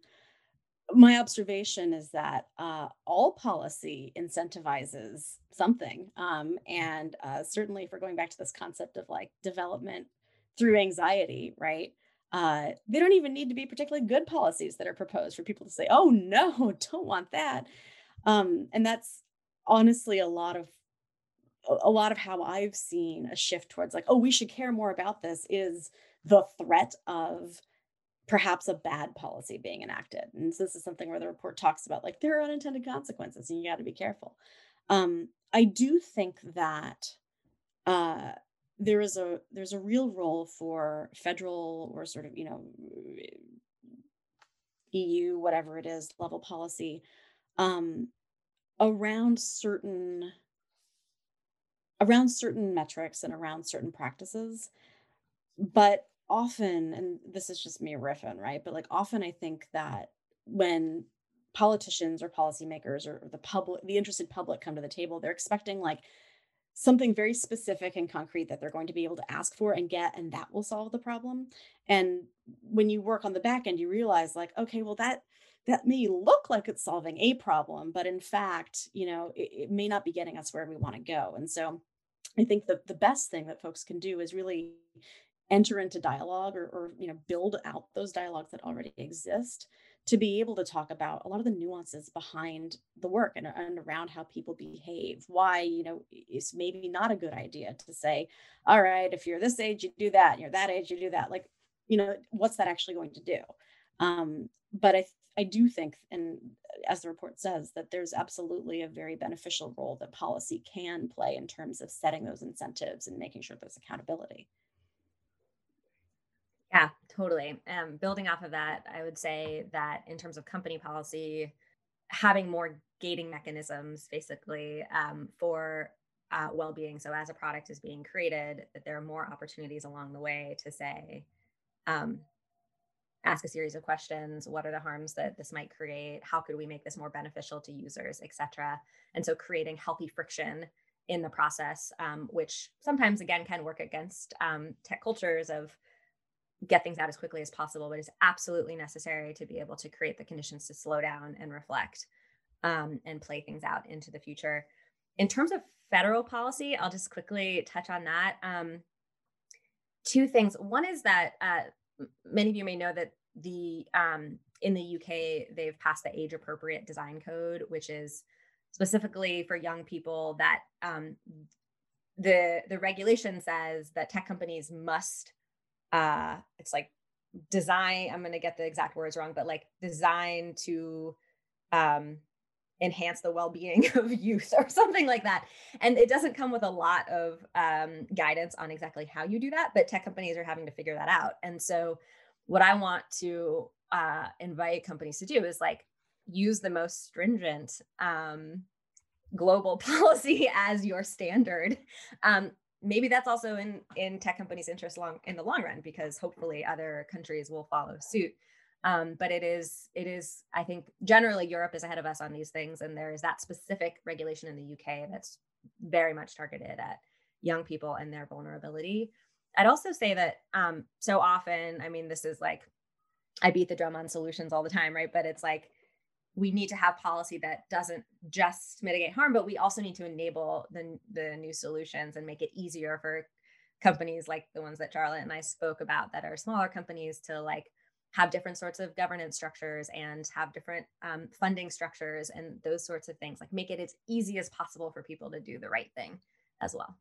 S3: my observation is that uh, all policy incentivizes something. Um, and uh, certainly, if we're going back to this concept of like development through anxiety, right? Uh, they don't even need to be particularly good policies that are proposed for people to say, oh, (laughs) no, don't want that. Um, and that's honestly a lot of a lot of how I've seen a shift towards like, oh, we should care more about this is the threat of perhaps a bad policy being enacted. And so this is something where the report talks about like there are unintended consequences and you got to be careful. Um, I do think that uh, there is a there's a real role for federal or sort of you know EU whatever it is level policy um, around certain around certain metrics and around certain practices but often, and this is just me riffing, right? But like often I think that when politicians or policymakers or the public, the interested public come to the table, they're expecting like something very specific and concrete that they're going to be able to ask for and get, and that will solve the problem. And when you work on the back end, you realize like, okay, well, that that may look like it's solving a problem, but in fact, you know, it, it may not be getting us where we want to go. And so I think the, the best thing that folks can do is really enter into dialogue or, or you know build out those dialogues that already exist to be able to talk about a lot of the nuances behind the work and, and around how people behave why you know it's maybe not a good idea to say all right if you're this age you do that and you're that age you do that like you know what's that actually going to do? Um, but i i do think and as the report says that there's absolutely a very beneficial role that policy can play in terms of setting those incentives and making sure there's accountability
S4: totally. Um, building off of that, I would say that in terms of company policy, having more gating mechanisms basically um, for uh, well-being. So as a product is being created, that there are more opportunities along the way to say, um, ask a series of questions. What are the harms that this might create? How could we make this more beneficial to users, et cetera? And so creating healthy friction in the process, um, which sometimes again can work against um, tech cultures of get things out as quickly as possible, but it's absolutely necessary to be able to create the conditions to slow down and reflect um, and play things out into the future. In terms of federal policy, I'll just quickly touch on that. Um, two things. One is that uh, many of you may know that the um, in the UK they've passed the age appropriate design code, which is specifically for young people that um, the the regulation says that tech companies must uh, it's like design i'm going to get the exact words wrong but like design to um, enhance the well-being (laughs) of youth or something like that. And it doesn't come with a lot of um, guidance on exactly how you do that but tech companies are having to figure that out. And so what i want to uh, invite companies to do is like use the most stringent um, global (laughs) policy as your standard um, maybe that's also in in tech companies interest long in the long run because hopefully other countries will follow suit. Um, but it is it is i think generally europe is ahead of us on these things and there is that specific regulation in the uk that's very much targeted at young people and their vulnerability. I'd also say that um, so often i mean this is like i beat the drum on solutions all the time right? But it's like we need to have policy that doesn't just mitigate harm, but we also need to enable the, the new solutions and make it easier for companies like the ones that Charlotte and I spoke about that are smaller companies to like have different sorts of governance structures and have different um, funding structures and those sorts of things like make it as easy as possible for people to do the right thing as well.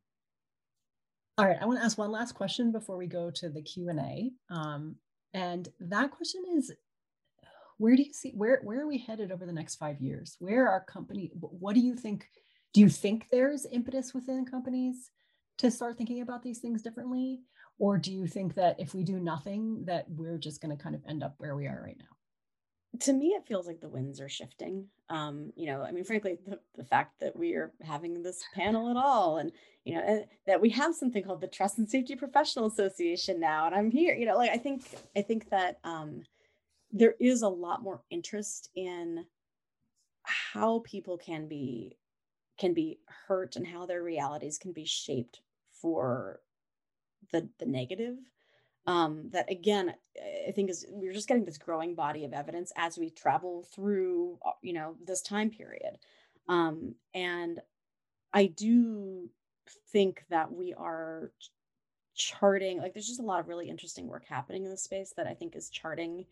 S2: All right i want to ask one last question before we go to the q&a um, and that question is where do you see where where are we headed over the next five years? Where are company what do you think do you think there's impetus within companies to start thinking about these things differently? Or do you think that if we do nothing that we're just going to kind of end up where we are right now?
S3: To me it feels like the winds are shifting. Um you know i mean frankly the, the fact that we are having this panel at all and you know that we have something called the trust and safety professional association now and i'm here you know like i think i think that um there is a lot more interest in how people can be can be hurt and how their realities can be shaped for the the negative. Um, that again i think is we're just getting this growing body of evidence as we travel through uh, you know this time period. Um, and i do think that we are charting like there's just a lot of really interesting work happening in the space that i think is charting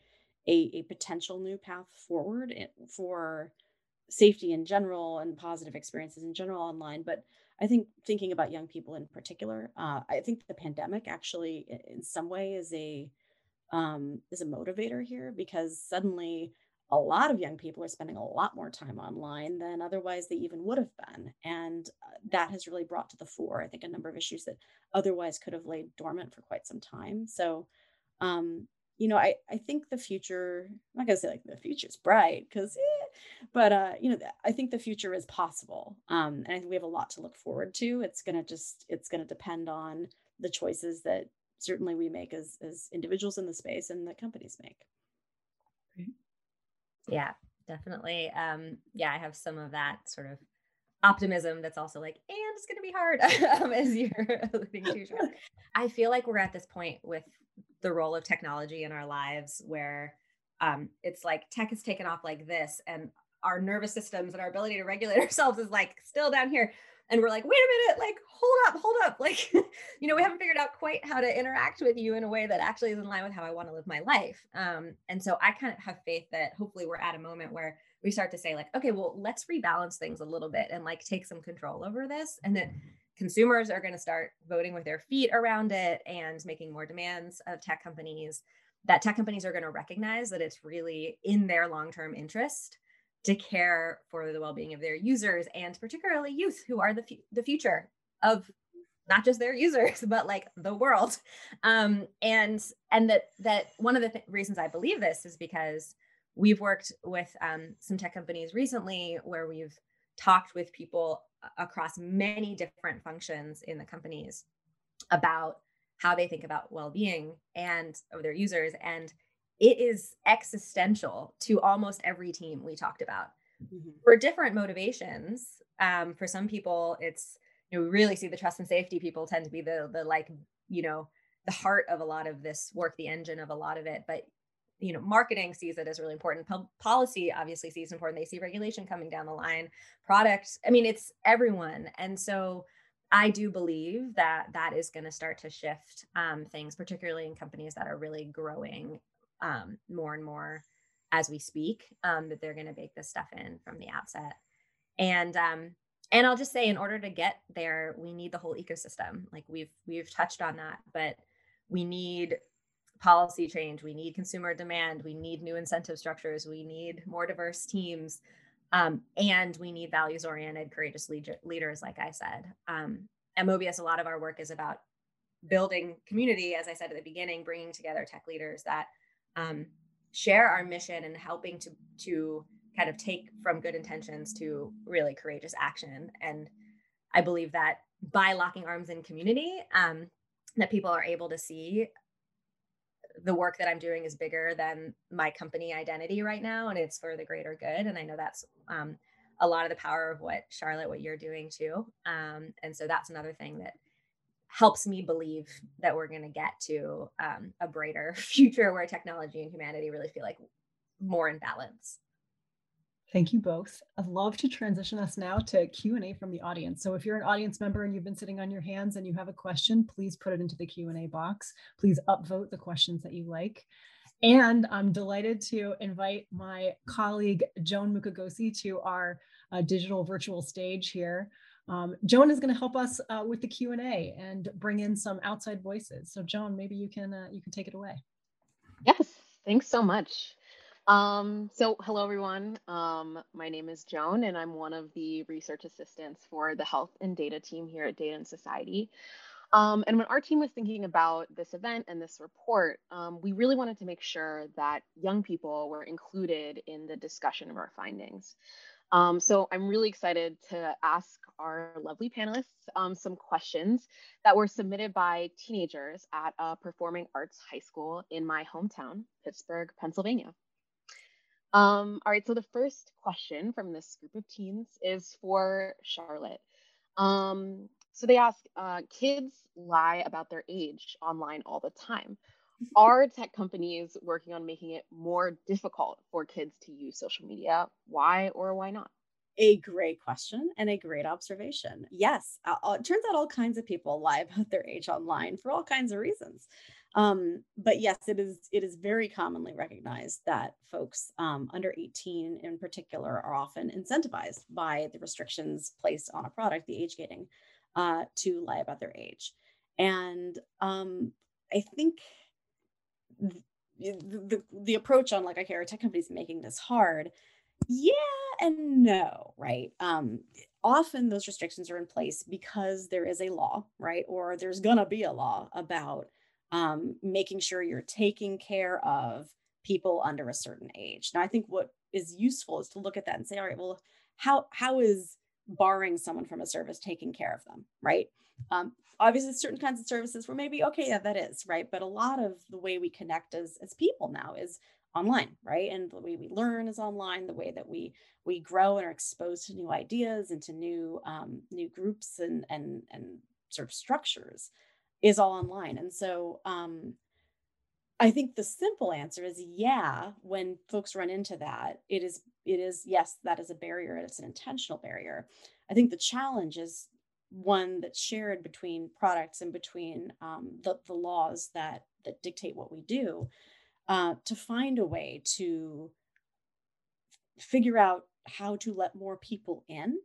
S3: a, a potential new path forward for safety in general and positive experiences in general online but i think thinking about young people in particular uh, i think the pandemic actually in some way is a um, is a motivator here because suddenly a lot of young people are spending a lot more time online than otherwise they even would have been. And uh, that has really brought to the fore i think a number of issues that otherwise could have laid dormant for quite some time. So um, you know, I, I think the future, I'm not gonna say like the future's bright because, eh, but uh, you know, I think the future is possible. Um, and I think we have a lot to look forward to. It's gonna just, it's gonna depend on the choices that certainly we make as as individuals in the space and that companies make.
S4: Yeah, definitely. Um, yeah, I have some of that sort of optimism that's also like, and it's going to be hard (laughs) um, as you're (laughs) alluding to. (laughs) I feel like we're at this point with the role of technology in our lives where um, it's like tech has taken off like this and our nervous systems and our ability to regulate (laughs) ourselves is like still down here. And we're like wait a minute like hold up hold up. (laughs) Like you know we haven't figured out quite how to interact with you in a way that actually is in line with how i want to live my life. Um, and so i kind of have faith that hopefully we're at a moment where we start to say like okay well let's rebalance things a little bit and like take some control over this. And that consumers are going to start voting with their feet around it and making more demands of tech companies that tech companies are going to recognize that it's really in their long-term interest to care for the well-being of their users and particularly youth who are the, the future of not just their users (laughs) but like the world. Um, and and that that one of the th- reasons i believe this is because we've worked with um, some tech companies recently where we've talked with people across many different functions in the companies about how they think about well-being and of their users and it is existential to almost every team we talked about mm-hmm. for different motivations um, for some people it's you know, we really see the trust and safety people tend to be the the like, you know, the heart of a lot of this work, the engine of a lot of it. But you know, marketing sees it as really important. policy obviously sees important. They see regulation coming down the line. Products, I mean, it's everyone. And so I do believe that that is going to start to shift um, things, particularly in companies that are really growing um, more and more as we speak. Um, that they're going to bake this stuff in from the outset, and um, and I'll just say, in order to get there, we need the whole ecosystem. Like we've we've touched on that, but we need policy change. We need consumer demand. We need new incentive structures. We need more diverse teams. Um, and we need values oriented, courageous lead- leaders, like I said. Um, at Mobius, a lot of our work is about building community, as I said at the beginning, bringing together tech leaders that um, share our mission and helping to, to kind of take from good intentions to really courageous action. And I believe that by locking arms in community, um, that people are able to see the work that I'm doing is bigger than my company identity right now, and it's for the greater good. And I know that's um, a lot of the power of what Charlotte, what you're doing too. Um, and so that's another thing that helps me believe that we're going to get to um, a brighter (laughs) future where technology and humanity really feel like more in balance.
S2: Thank you both. I'd love to transition us now to Q&A from the audience. So if you're an audience member and you've been sitting on your hands and you have a question, please put it into the Q&A box. Please upvote the questions that you like. And I'm delighted to invite my colleague, Joan Mukogosi, to our uh, digital virtual stage here. Um, Joan is going to help us uh, with the Q&A and bring in some outside voices. So Joan, maybe you can, uh, you can take it away.
S5: Yes, thanks so much. Um, so hello everyone. Um, my name is Joan and I'm one of the research assistants for the health and data team here at Data and Society. Um, and when our team was thinking about this event and this report, um, we really wanted to make sure that young people were included in the discussion of our findings. Um, so I'm really excited to ask our lovely panelists um, some questions that were submitted by teenagers at a performing arts high school in my hometown, Pittsburgh, Pennsylvania. Um, all right, so the first question from this group of teens is for Charlotte. Um, so they ask, uh, kids lie about their age online all the time. (laughs) Are tech companies working on making it more difficult for kids to use social media? Why or why not?
S3: A great question and a great observation. Yes, uh, it turns out all kinds of people lie about their age online for all kinds of reasons. Um, but yes, it is it is very commonly recognized that folks um, under 18 in particular are often incentivized by the restrictions placed on a product, the age gating, uh, to lie about their age. And um, I think the, the, the approach on like, okay, our tech companies making this hard. Yeah and no, right? Um, often those restrictions are in place because there is a law, right? Or there's gonna be a law about um, making sure you're taking care of people under a certain age. Now, I think what is useful is to look at that and say, all right, well, how how is barring someone from a service taking care of them, right? Um, obviously, certain kinds of services where maybe okay, yeah, that is right, but a lot of the way we connect as as people now is online, right? And the way we learn is online. The way that we we grow and are exposed to new ideas and to new um, new groups and and and sort of structures is all online. And so um, I think the simple answer is yeah, when folks run into that, it is it is yes, that is a barrier. It's an intentional barrier. I think the challenge is one that's shared between products and between um, the, the laws that that dictate what we do uh, to find a way to figure out how to let more people in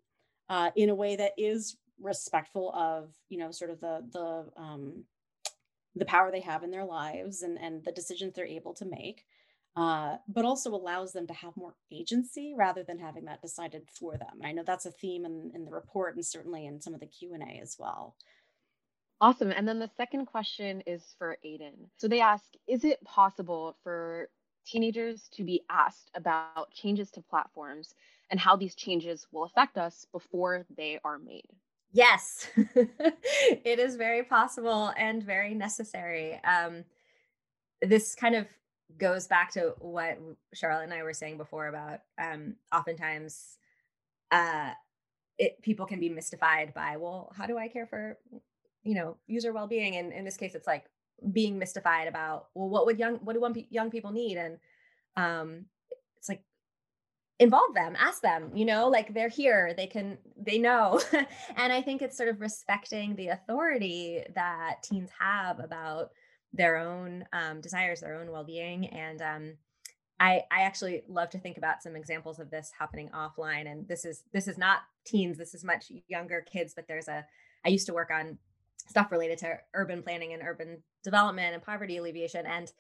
S3: uh, in a way that is respectful of you know sort of the the um, the power they have in their lives and and the decisions they're able to make uh, but also allows them to have more agency rather than having that decided for them. I know that's a theme in, in the report and certainly in some of the Q&A as well.
S5: Awesome. And then the second question is for Aden. So they ask, is it possible for teenagers to be asked about changes to platforms and how these changes will affect us before they are made?
S4: Yes, (laughs) it is very possible and very necessary. Um, this kind of goes back to what Charlotte and I were saying before about um, oftentimes uh, it people can be mystified by well how do i care for you know user well-being? And in this case it's like being mystified about well what would young what do young people need? And um it's like involve them ask them you know like they're here they can they know. (laughs) And i think it's sort of respecting the authority that teens have about their own um, desires their own well-being. And um, I, I actually love to think about some examples of this happening offline. And this is this is not teens this is much younger kids but there's a i used to work on stuff related to urban planning and urban development and poverty alleviation. And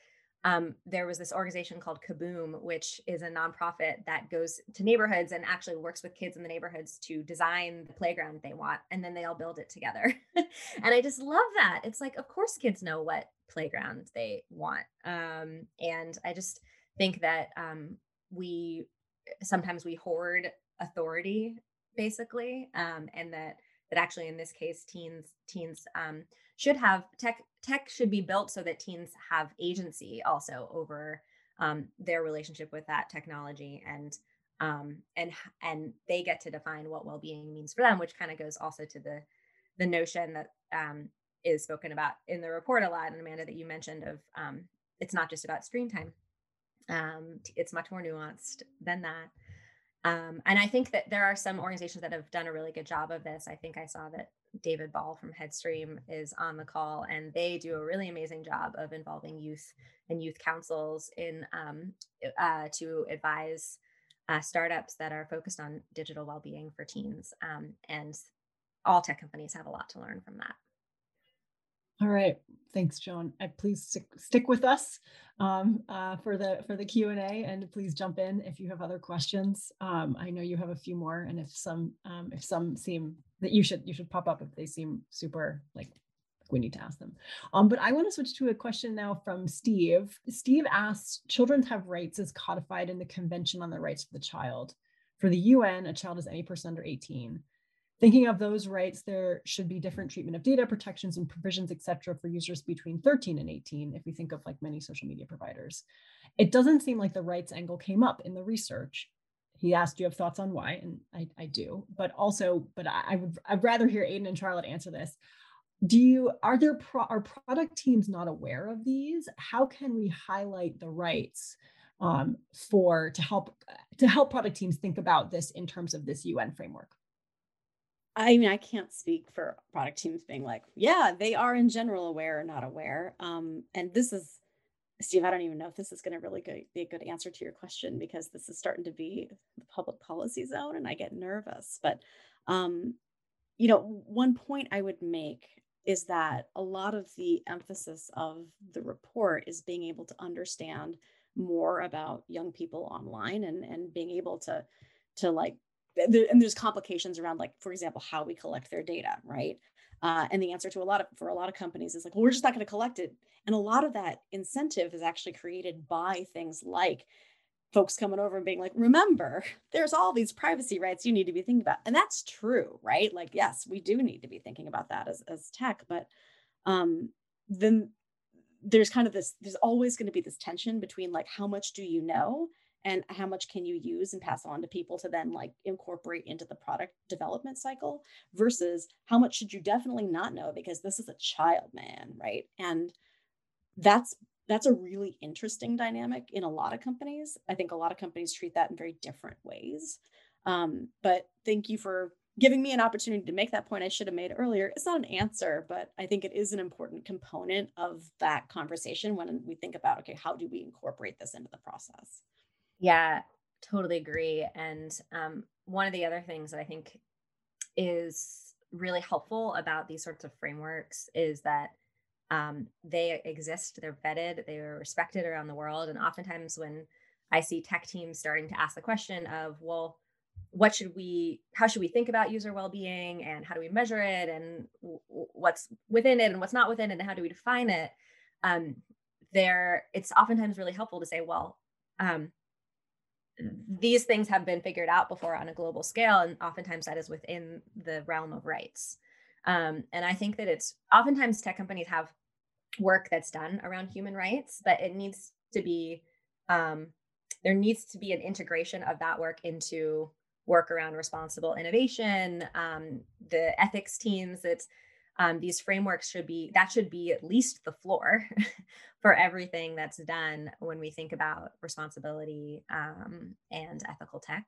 S4: um, there was this organization called Kaboom, which is a nonprofit that goes to neighborhoods and actually works with kids in the neighborhoods to design the playground they want, and then they all build it together. (laughs) and I just love that. It's like, of course, kids know what playground they want, um, and I just think that um, we sometimes we hoard authority, basically, um, and that that actually in this case, teens teens um, should have tech tech should be built so that teens have agency also over um, their relationship with that technology and um, and and they get to define what well-being means for them which kind of goes also to the the notion that um, is spoken about in the report a lot and amanda that you mentioned of um, it's not just about screen time um, it's much more nuanced than that um, and I think that there are some organizations that have done a really good job of this. I think I saw that David Ball from Headstream is on the call, and they do a really amazing job of involving youth and youth councils in um, uh, to advise uh, startups that are focused on digital well-being for teens. Um, and all tech companies have a lot to learn from that.
S2: All right, thanks, Joan. I please stick, stick with us um, uh, for the for the Q and A, and please jump in if you have other questions. Um, I know you have a few more, and if some um, if some seem that you should you should pop up if they seem super like we need to ask them. Um, but I want to switch to a question now from Steve. Steve asks, children have rights as codified in the Convention on the Rights of the Child. For the UN, a child is any person under 18. Thinking of those rights, there should be different treatment of data protections and provisions, et cetera, for users between 13 and 18, if we think of like many social media providers. It doesn't seem like the rights angle came up in the research. He asked, do you have thoughts on why? And I, I do, but also, but I, I would, I'd rather hear Aden and Charlotte answer this. Do you, are there, pro, are product teams not aware of these? How can we highlight the rights um, for, to help, to help product teams think about this in terms of this UN framework?
S3: I mean, I can't speak for product teams being like, yeah, they are in general aware or not aware. Um, and this is, Steve, I don't even know if this is going to really be a good answer to your question because this is starting to be the public policy zone and I get nervous. But, um, you know, one point I would make is that a lot of the emphasis of the report is being able to understand more about young people online and, and being able to to like and there's complications around like for example how we collect their data right? Uh, and the answer to a lot of for a lot of companies is like well we're just not going to collect it. And a lot of that incentive is actually created by things like folks coming over and being like remember there's all these privacy rights you need to be thinking about. And that's true right? Like yes we do need to be thinking about that as, as tech but um then there's kind of this there's always going to be this tension between like how much do you know and how much can you use and pass on to people to then like incorporate into the product development cycle versus how much should you definitely not know because this is a child man right and that's that's a really interesting dynamic in a lot of companies i think a lot of companies treat that in very different ways um, but thank you for giving me an opportunity to make that point I should have made earlier. It's not an answer, but I think it is an important component of that conversation when we think about okay, how do we incorporate this into the process?
S4: Yeah, totally agree. And um, one of the other things that I think is really helpful about these sorts of frameworks is that um, they exist, they're vetted, they are respected around the world. And oftentimes, when I see tech teams starting to ask the question of, well, what should we how should we think about user well-being and how do we measure it and w- what's within it and what's not within it and how do we define it um, there it's oftentimes really helpful to say well um, these things have been figured out before on a global scale and oftentimes that is within the realm of rights um, and i think that it's oftentimes tech companies have work that's done around human rights but it needs to be um, there needs to be an integration of that work into work around responsible innovation, um, the ethics teams. It's um, these frameworks should be that should be at least the floor (laughs) for everything that's done when we think about responsibility um, and ethical tech.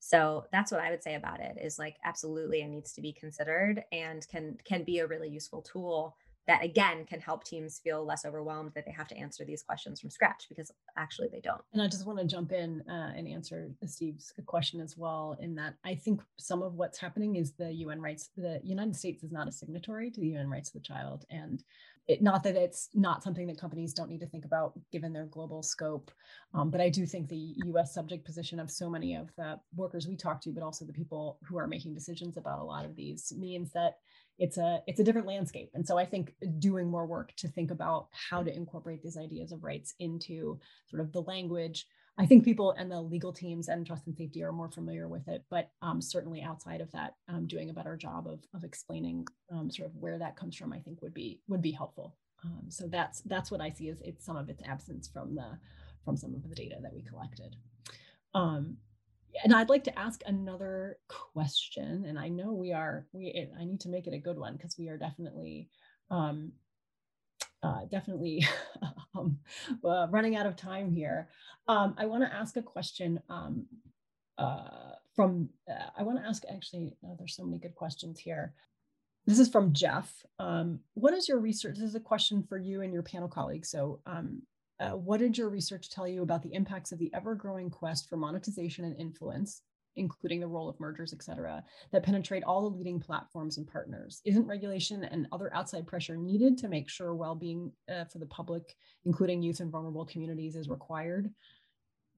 S4: So that's what I would say about it is like absolutely it needs to be considered and can can be a really useful tool that again can help teams feel less overwhelmed that they have to answer these questions from scratch because actually they don't.
S2: And I just want to jump in uh, and answer Steve's question as well. In that, I think some of what's happening is the UN rights. The United States is not a signatory to the UN rights of the child, and it, not that it's not something that companies don't need to think about given their global scope. Um, but I do think the US subject position of so many of the workers we talk to, but also the people who are making decisions about a lot of these means that it's a it's a different landscape and so i think doing more work to think about how to incorporate these ideas of rights into sort of the language i think people and the legal teams and trust and safety are more familiar with it but um, certainly outside of that um, doing a better job of, of explaining um, sort of where that comes from i think would be would be helpful um, so that's that's what i see as it's some of its absence from the from some of the data that we collected um, and I'd like to ask another question. And I know we are we I need to make it a good one because we are definitely um, uh, definitely (laughs) um, uh, running out of time here. Um, I want to ask a question um, uh, from. Uh, I want to ask actually. Oh, there's so many good questions here. This is from Jeff. Um, what is your research? This is a question for you and your panel colleagues. So um, uh, what did your research tell you about the impacts of the ever-growing quest for monetization and influence, including the role of mergers, et cetera, that penetrate all the leading platforms and partners? Isn't regulation and other outside pressure needed to make sure well-being uh, for the public, including youth and vulnerable communities, is required?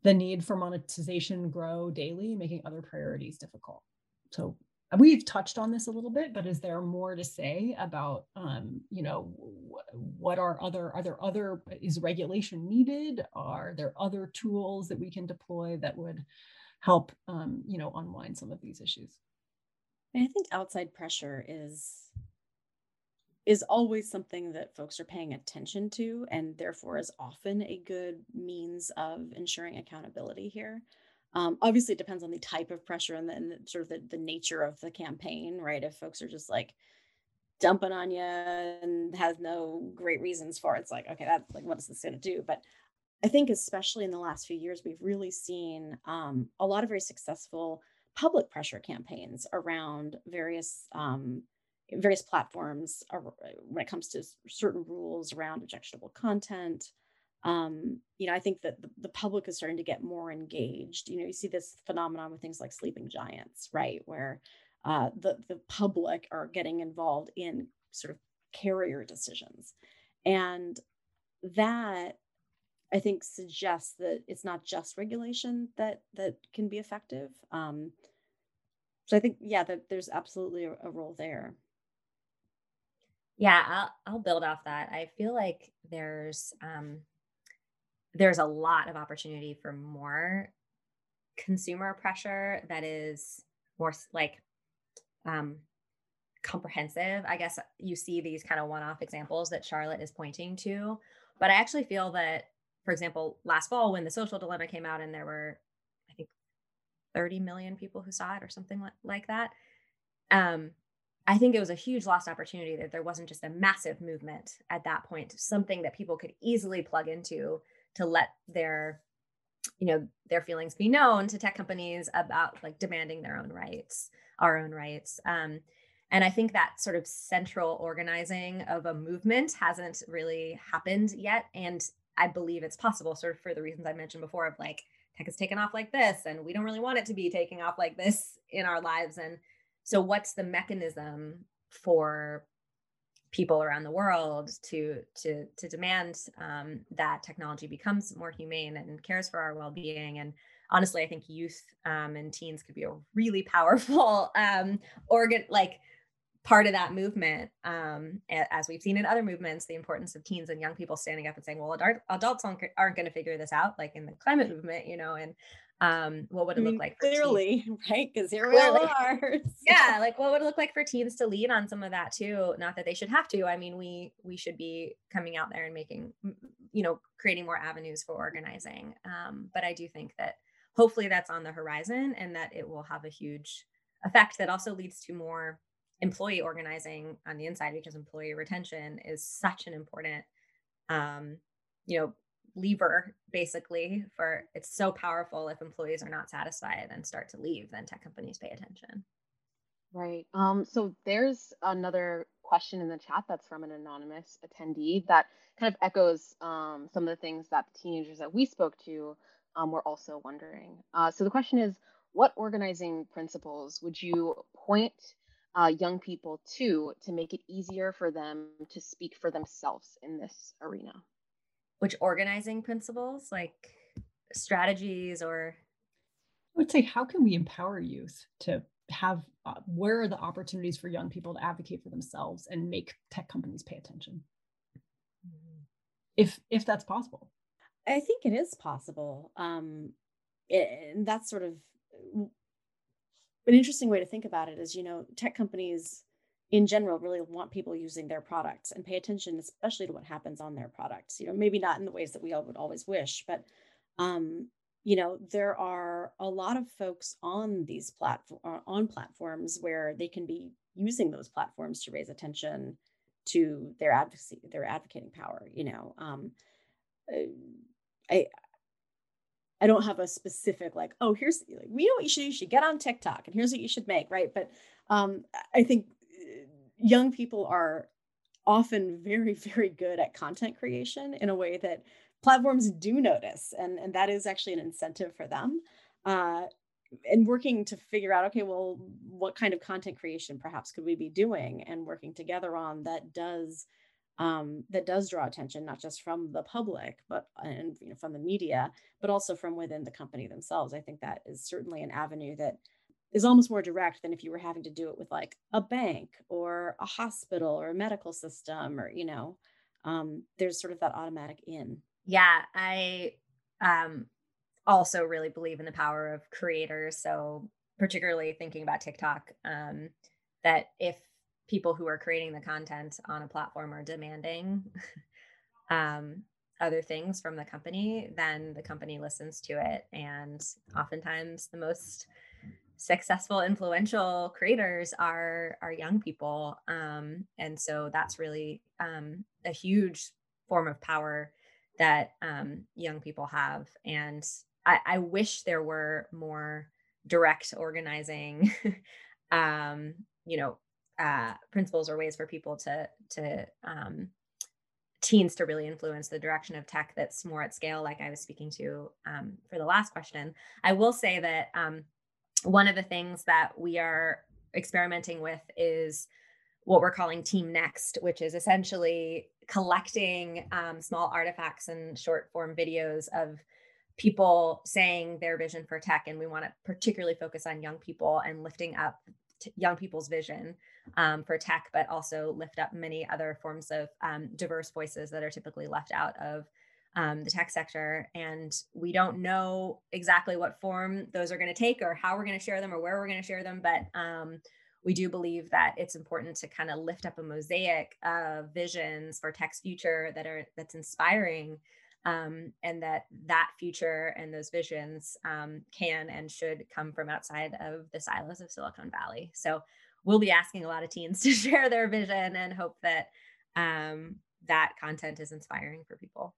S2: The need for monetization grow daily, making other priorities difficult. So we've touched on this a little bit but is there more to say about um, you know what are other are there other is regulation needed are there other tools that we can deploy that would help um, you know unwind some of these issues
S3: i think outside pressure is is always something that folks are paying attention to and therefore is often a good means of ensuring accountability here um, obviously, it depends on the type of pressure and then sort of the, the nature of the campaign, right? If folks are just like dumping on you and has no great reasons for it, it's like, okay, that's like, what is this going to do? But I think, especially in the last few years, we've really seen um, a lot of very successful public pressure campaigns around various um, various platforms when it comes to certain rules around objectionable content um, you know, I think that the, the, public is starting to get more engaged. You know, you see this phenomenon with things like sleeping giants, right? Where uh, the, the public are getting involved in sort of carrier decisions. And that I think suggests that it's not just regulation that that can be effective. Um, so I think, yeah, that there's absolutely a, a role there.
S4: Yeah, I'll, I'll build off that. I feel like there's um, there's a lot of opportunity for more consumer pressure that is more like um, comprehensive. I guess you see these kind of one off examples that Charlotte is pointing to. But I actually feel that, for example, last fall when the social dilemma came out and there were, I think, 30 million people who saw it or something like that. Um, I think it was a huge lost opportunity that there wasn't just a massive movement at that point, something that people could easily plug into to let their you know their feelings be known to tech companies about like demanding their own rights our own rights um, and i think that sort of central organizing of a movement hasn't really happened yet and i believe it's possible sort of for the reasons i mentioned before of like tech has taken off like this and we don't really want it to be taking off like this in our lives and so what's the mechanism for people around the world to to to demand um, that technology becomes more humane and cares for our well-being? And honestly i think youth um, and teens could be a really powerful (laughs) um, organ like part of that movement um, as we've seen in other movements the importance of teens and young people standing up and saying well adults aren't, aren't going to figure this out like in the climate movement you know and um, what would it look like
S3: clearly (laughs) right? Because here clearly. we are (laughs)
S4: yeah like what would it look like for teens to lead on some of that too? Not that they should have to i mean we we should be coming out there and making you know creating more avenues for organizing um, but i do think that hopefully that's on the horizon and that it will have a huge effect that also leads to more employee organizing on the inside because employee retention is such an important um, you know lever basically for it's so powerful if employees are not satisfied and start to leave then tech companies pay attention.
S5: Right. Um, so there's another question in the chat that's from an anonymous attendee that kind of echoes um, some of the things that the teenagers that we spoke to um, were also wondering. Uh, so the question is what organizing principles would you point uh, young people too to make it easier for them to speak for themselves in this arena.
S4: Which organizing principles like strategies or
S2: i would say how can we empower youth to have uh, where are the opportunities for young people to advocate for themselves and make tech companies pay attention? Mm-hmm. if if that's possible.
S3: I think it is possible um it, and that's sort of an interesting way to think about it is you know tech companies in general really want people using their products and pay attention especially to what happens on their products you know maybe not in the ways that we all would always wish but um you know there are a lot of folks on these platform uh, on platforms where they can be using those platforms to raise attention to their advocacy their advocating power you know um i I don't have a specific like, oh, here's like, we know what you should you should get on TikTok and here's what you should make, right? But um, I think uh, young people are often very, (laughs) very good at content creation in a way that platforms do notice, and and that is actually an incentive for them. Uh, and working to figure out, okay, well, what kind of content creation perhaps could we be doing, and working together on that does um, that does draw attention, not just from the public, but and you know, from the media, but also from within the company themselves. I think that is certainly an avenue that is almost more direct than if you were having to do it with like a bank or a hospital or a medical system or you know um, there's sort of that automatic in
S4: yeah i um, also really believe in the power of creators so particularly thinking about tiktok um, that if people who are creating the content on a platform are demanding (laughs) um, other things from the company, then the company listens to it. And oftentimes, the most successful, influential creators are are young people, um, and so that's really um, a huge form of power that um, young people have. And I, I wish there were more direct organizing (laughs) um, you know uh, principles or ways for people to to um, teens to really influence the direction of tech that's more at scale like i was speaking to um, for the last question. I will say that um, one of the things that we are experimenting with is what we're calling team next which is essentially collecting um, small artifacts and short form videos of people saying their vision for tech and we want to particularly focus on young people and lifting up young people's vision um, for tech, but also lift up many other forms of um, diverse voices that are typically left out of um, the tech sector. And we don't know exactly what form those are going to take or how we're going to share them or where we're going to share them. But um, we do believe that it's important to kind of lift up a mosaic of visions for tech's future that are that's inspiring um, and that that future and those visions um, can and should come from outside of the silos of Silicon Valley. So we'll be asking a lot of teens (laughs) to share their vision and hope that um, that content is inspiring for people.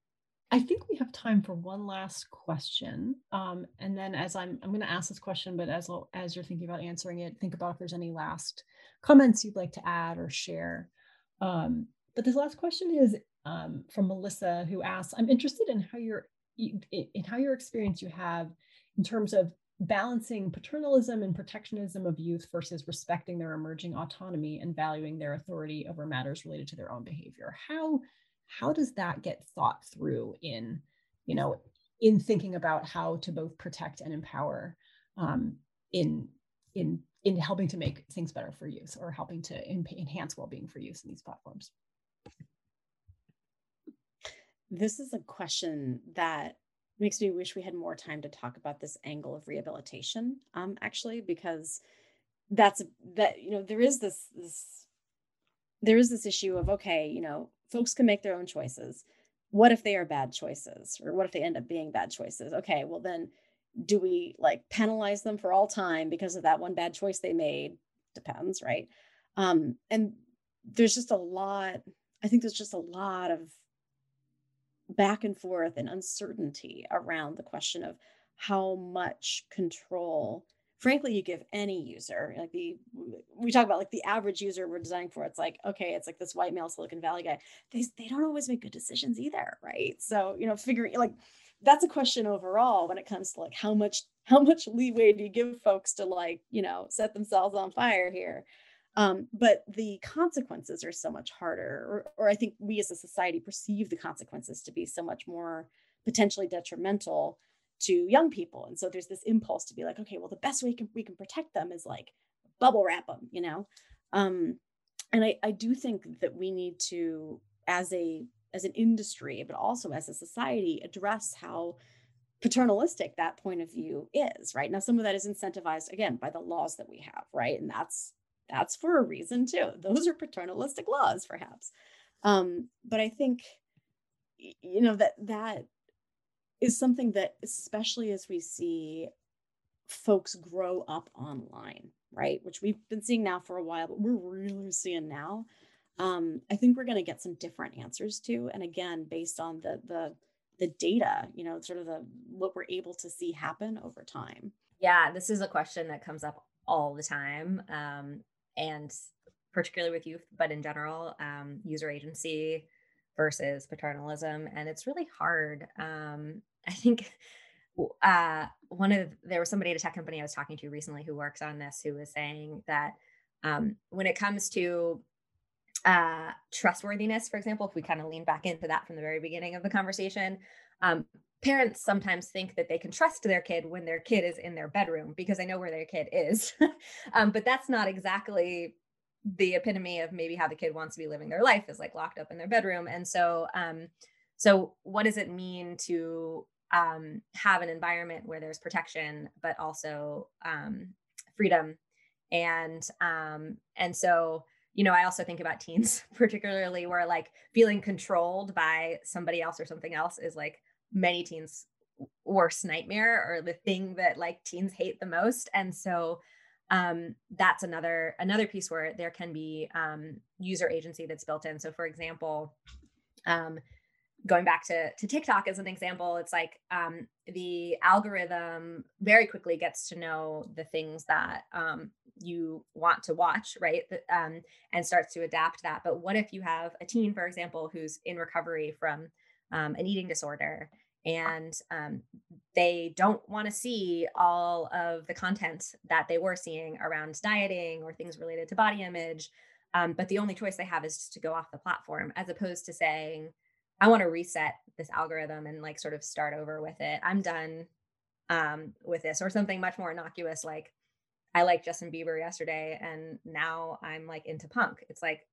S2: I think we have time for one last question, um, and then as I'm I'm going to ask this question, but as as you're thinking about answering it, think about if there's any last comments you'd like to add or share. Um, but this last question is um, from Melissa, who asks, "I'm interested in how your in how your experience you have in terms of balancing paternalism and protectionism of youth versus respecting their emerging autonomy and valuing their authority over matters related to their own behavior. How how does that get thought through in you know in thinking about how to both protect and empower um, in in in helping to make things better for youth or helping to enhance well-being for youth in these platforms
S3: this is a question that makes me wish we had more time to talk about this angle of rehabilitation um actually because that's that you know there is this this there is this issue of okay you know folks can make their own choices. What if they are bad choices or what if they end up being bad choices? Okay well then do we like penalize them for all time because of that one bad choice they made? Depends right? Um and there's just a lot i think there's just a lot of back and forth and uncertainty around the question of how much control frankly you give any user like the we talk about like the average user we're designing for it's like okay it's like this white male silicon valley guy. They, they don't always make good decisions either right? So you know figuring like that's a question overall when it comes to like how much how much leeway do you give folks to like you know set themselves on fire here um, but the consequences are so much harder or, or i think we as a society perceive the consequences to be so much more potentially detrimental to young people. And so there's this impulse to be like okay well the best way we can, we can protect them is like bubble wrap them you know? Um, and I, I do think that we need to as a as an industry but also as a society address how paternalistic that point of view is right? Now some of that is incentivized again by the laws that we have right? And that's that's for a reason too those are paternalistic laws perhaps um, but i think you know that that is something that, especially as we see folks grow up online, right? Which we've been seeing now for a while, but we're really seeing now. Um, I think we're going to get some different answers to, and again, based on the the the data, you know, sort of the what we're able to see happen over time.
S4: Yeah, this is a question that comes up all the time, um, and particularly with youth, but in general, um, user agency versus paternalism, and it's really hard. Um, (laughs) I think uh, one of there was somebody at a tech company I was talking to recently who works on this who was saying that um, when it comes to uh, trustworthiness, for example, if we kind of lean back into that from the very beginning of the conversation, um, parents sometimes think that they can trust their kid when their kid is in their bedroom because they know where their kid is. (laughs) um, but that's not exactly the epitome of maybe how the kid wants to be living their life is like locked up in their bedroom. And so, um, so what does it mean to um, have an environment where there's protection, but also um, freedom. And um, and so you know, I also think about teens, (laughs) particularly where like feeling controlled by somebody else or something else is like many teens' worst nightmare or the thing that like teens hate the most. And so um, that's another another piece where there can be um, user agency that's built in. So, for example, um, going back to, to TikTok as an example, it's like um, the algorithm very quickly gets to know the things that um, you want to watch, right? Um, and starts to adapt that. But what if you have a teen, for example, who's in recovery from an eating disorder and um, they don't want to see all of the content that they were seeing around dieting or things related to body image? Um, but the only choice they have is to go off the platform, as opposed to saying, I want to reset this algorithm and like sort of start over with it. I'm done um, with this, or something much more innocuous like I like Justin Bieber yesterday and now I'm like into punk. It's like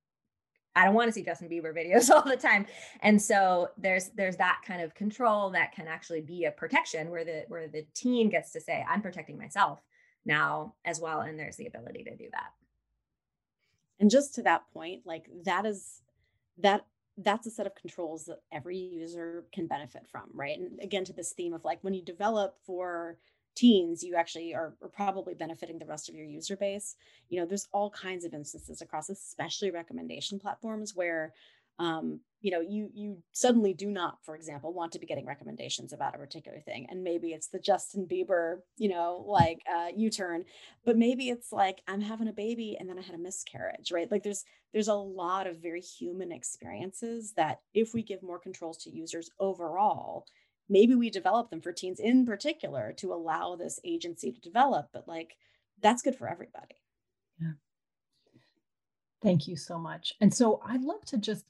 S4: I don't want to see Justin Bieber videos (laughs) all the time. And so there's there's that kind of control that can actually be a protection where the where the teen gets to say I'm protecting myself now as well and there's the ability to do that.
S3: And just to that point, like that is that that's a set of controls that every user can benefit from, right? And again, to this theme of like when you develop for teens, you actually are, are, probably benefiting the rest of your user base. You know, there's all kinds of instances across, especially recommendation platforms, where um, you know you you suddenly do not for example want to be getting recommendations about a particular thing and maybe it's the justin bieber you know like uh, u-turn but maybe it's like i'm having a baby and then i had a miscarriage right like there's there's a lot of very human experiences that if we give more controls to users overall maybe we develop them for teens in particular to allow this agency to develop but like that's good for everybody
S2: yeah thank you so much and so i'd love to just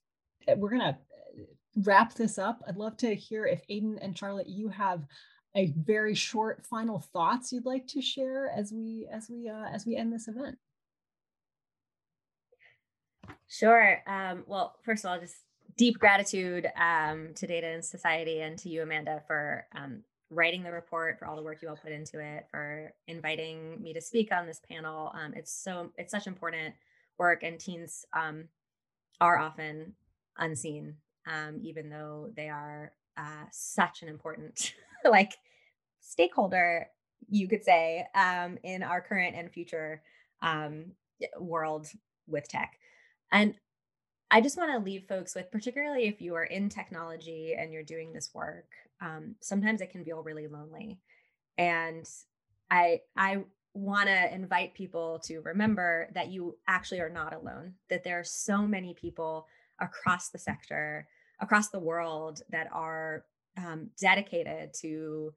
S2: uh, we're going to uh, wrap this up. I'd love to hear if Aden and Charlotte, you have a very short final thoughts you'd like to share as we as we uh, as we end this event.
S4: Sure. Um, well, first of all, just deep gratitude um, to Data and Society and to you, Amanda, for um, writing the report, for all the work you all put into it, for inviting me to speak on this panel. Um, it's so it's such important work, and teens um, are often unseen, um, even though they are uh, such an important, (laughs) like stakeholder, you could say, um, in our current and future world with tech. And I just want to leave folks with, particularly if you are in technology and you're doing this work, um, sometimes it can feel really lonely. And I, I want to invite people to remember that you actually are not alone, that there are so many people across the sector, across the world that are um, dedicated to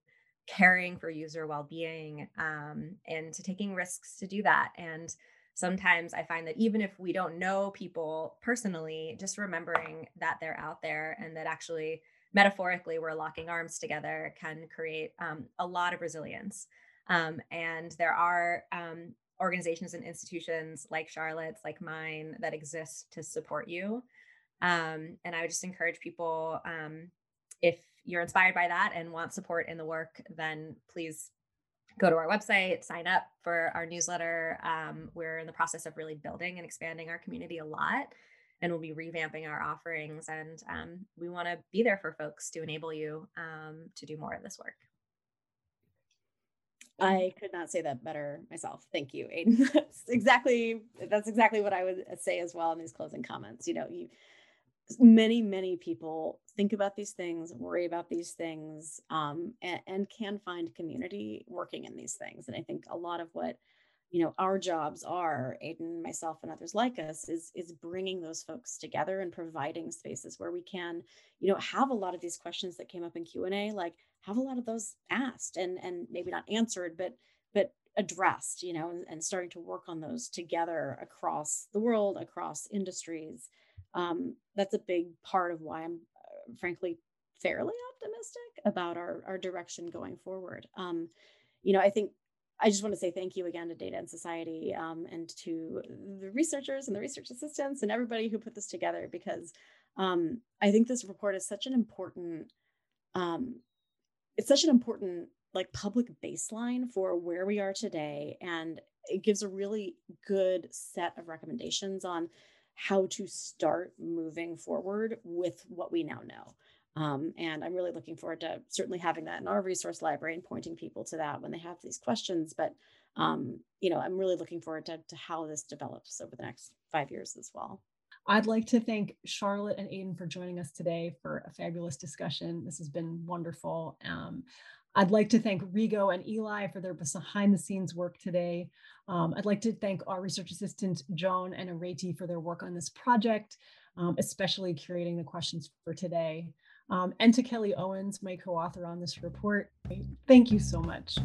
S4: caring for user well-being um, and to taking risks to do that and sometimes i find that even if we don't know people personally just remembering that they're out there and that actually metaphorically we're locking arms together can create um, a lot of resilience. Um, and there are um, organizations and institutions like charlotte's like mine that exist to support you. Um, and i would just encourage people um, if you're inspired by that and want support in the work, then please go to our website, sign up for our newsletter. Um, we're in the process of really building and expanding our community a lot, and we'll be revamping our offerings. And um, we want to be there for folks to enable you um, to do more of this work.
S3: I could not say that better myself. Thank you, Aden. (laughs) that's exactly that's exactly what I would say as well in these closing comments. You know, you many many people think about these things worry about these things um, and, and, can find community working in these things and i think a lot of what you know our jobs are Aden myself and others like us is is bringing those folks together and providing spaces where we can you know have a lot of these questions that came up in q&a like have a lot of those asked and and maybe not answered but but addressed you know and, and starting to work on those together across the world across industries um, that's a big part of why I'm uh, frankly fairly optimistic about our, our direction going forward. Um, you know, I think I just want to say thank you again to Data and Society um, and to the researchers and the research assistants and everybody who put this together because um, I think this report is such an important, um, it's such an important like public baseline for where we are today and it gives a really good set of recommendations on how to start moving forward with what we now know. Um, and I'm really looking forward to certainly having that in our resource library and pointing people to that when they have these questions. But um, you know, I'm really looking forward to, to how this develops over the next five years as well.
S2: I'd like to thank Charlotte and Aden for joining us today for a fabulous discussion. This has been wonderful. Um, I'd like to thank Rigo and Eli for their behind the scenes work today. Um, I'd like to thank our research assistant, Joan and Areti for their work on this project, um, especially curating the questions for today. Um, and to Kellie Owens, my co-author on this report. Thank you so much.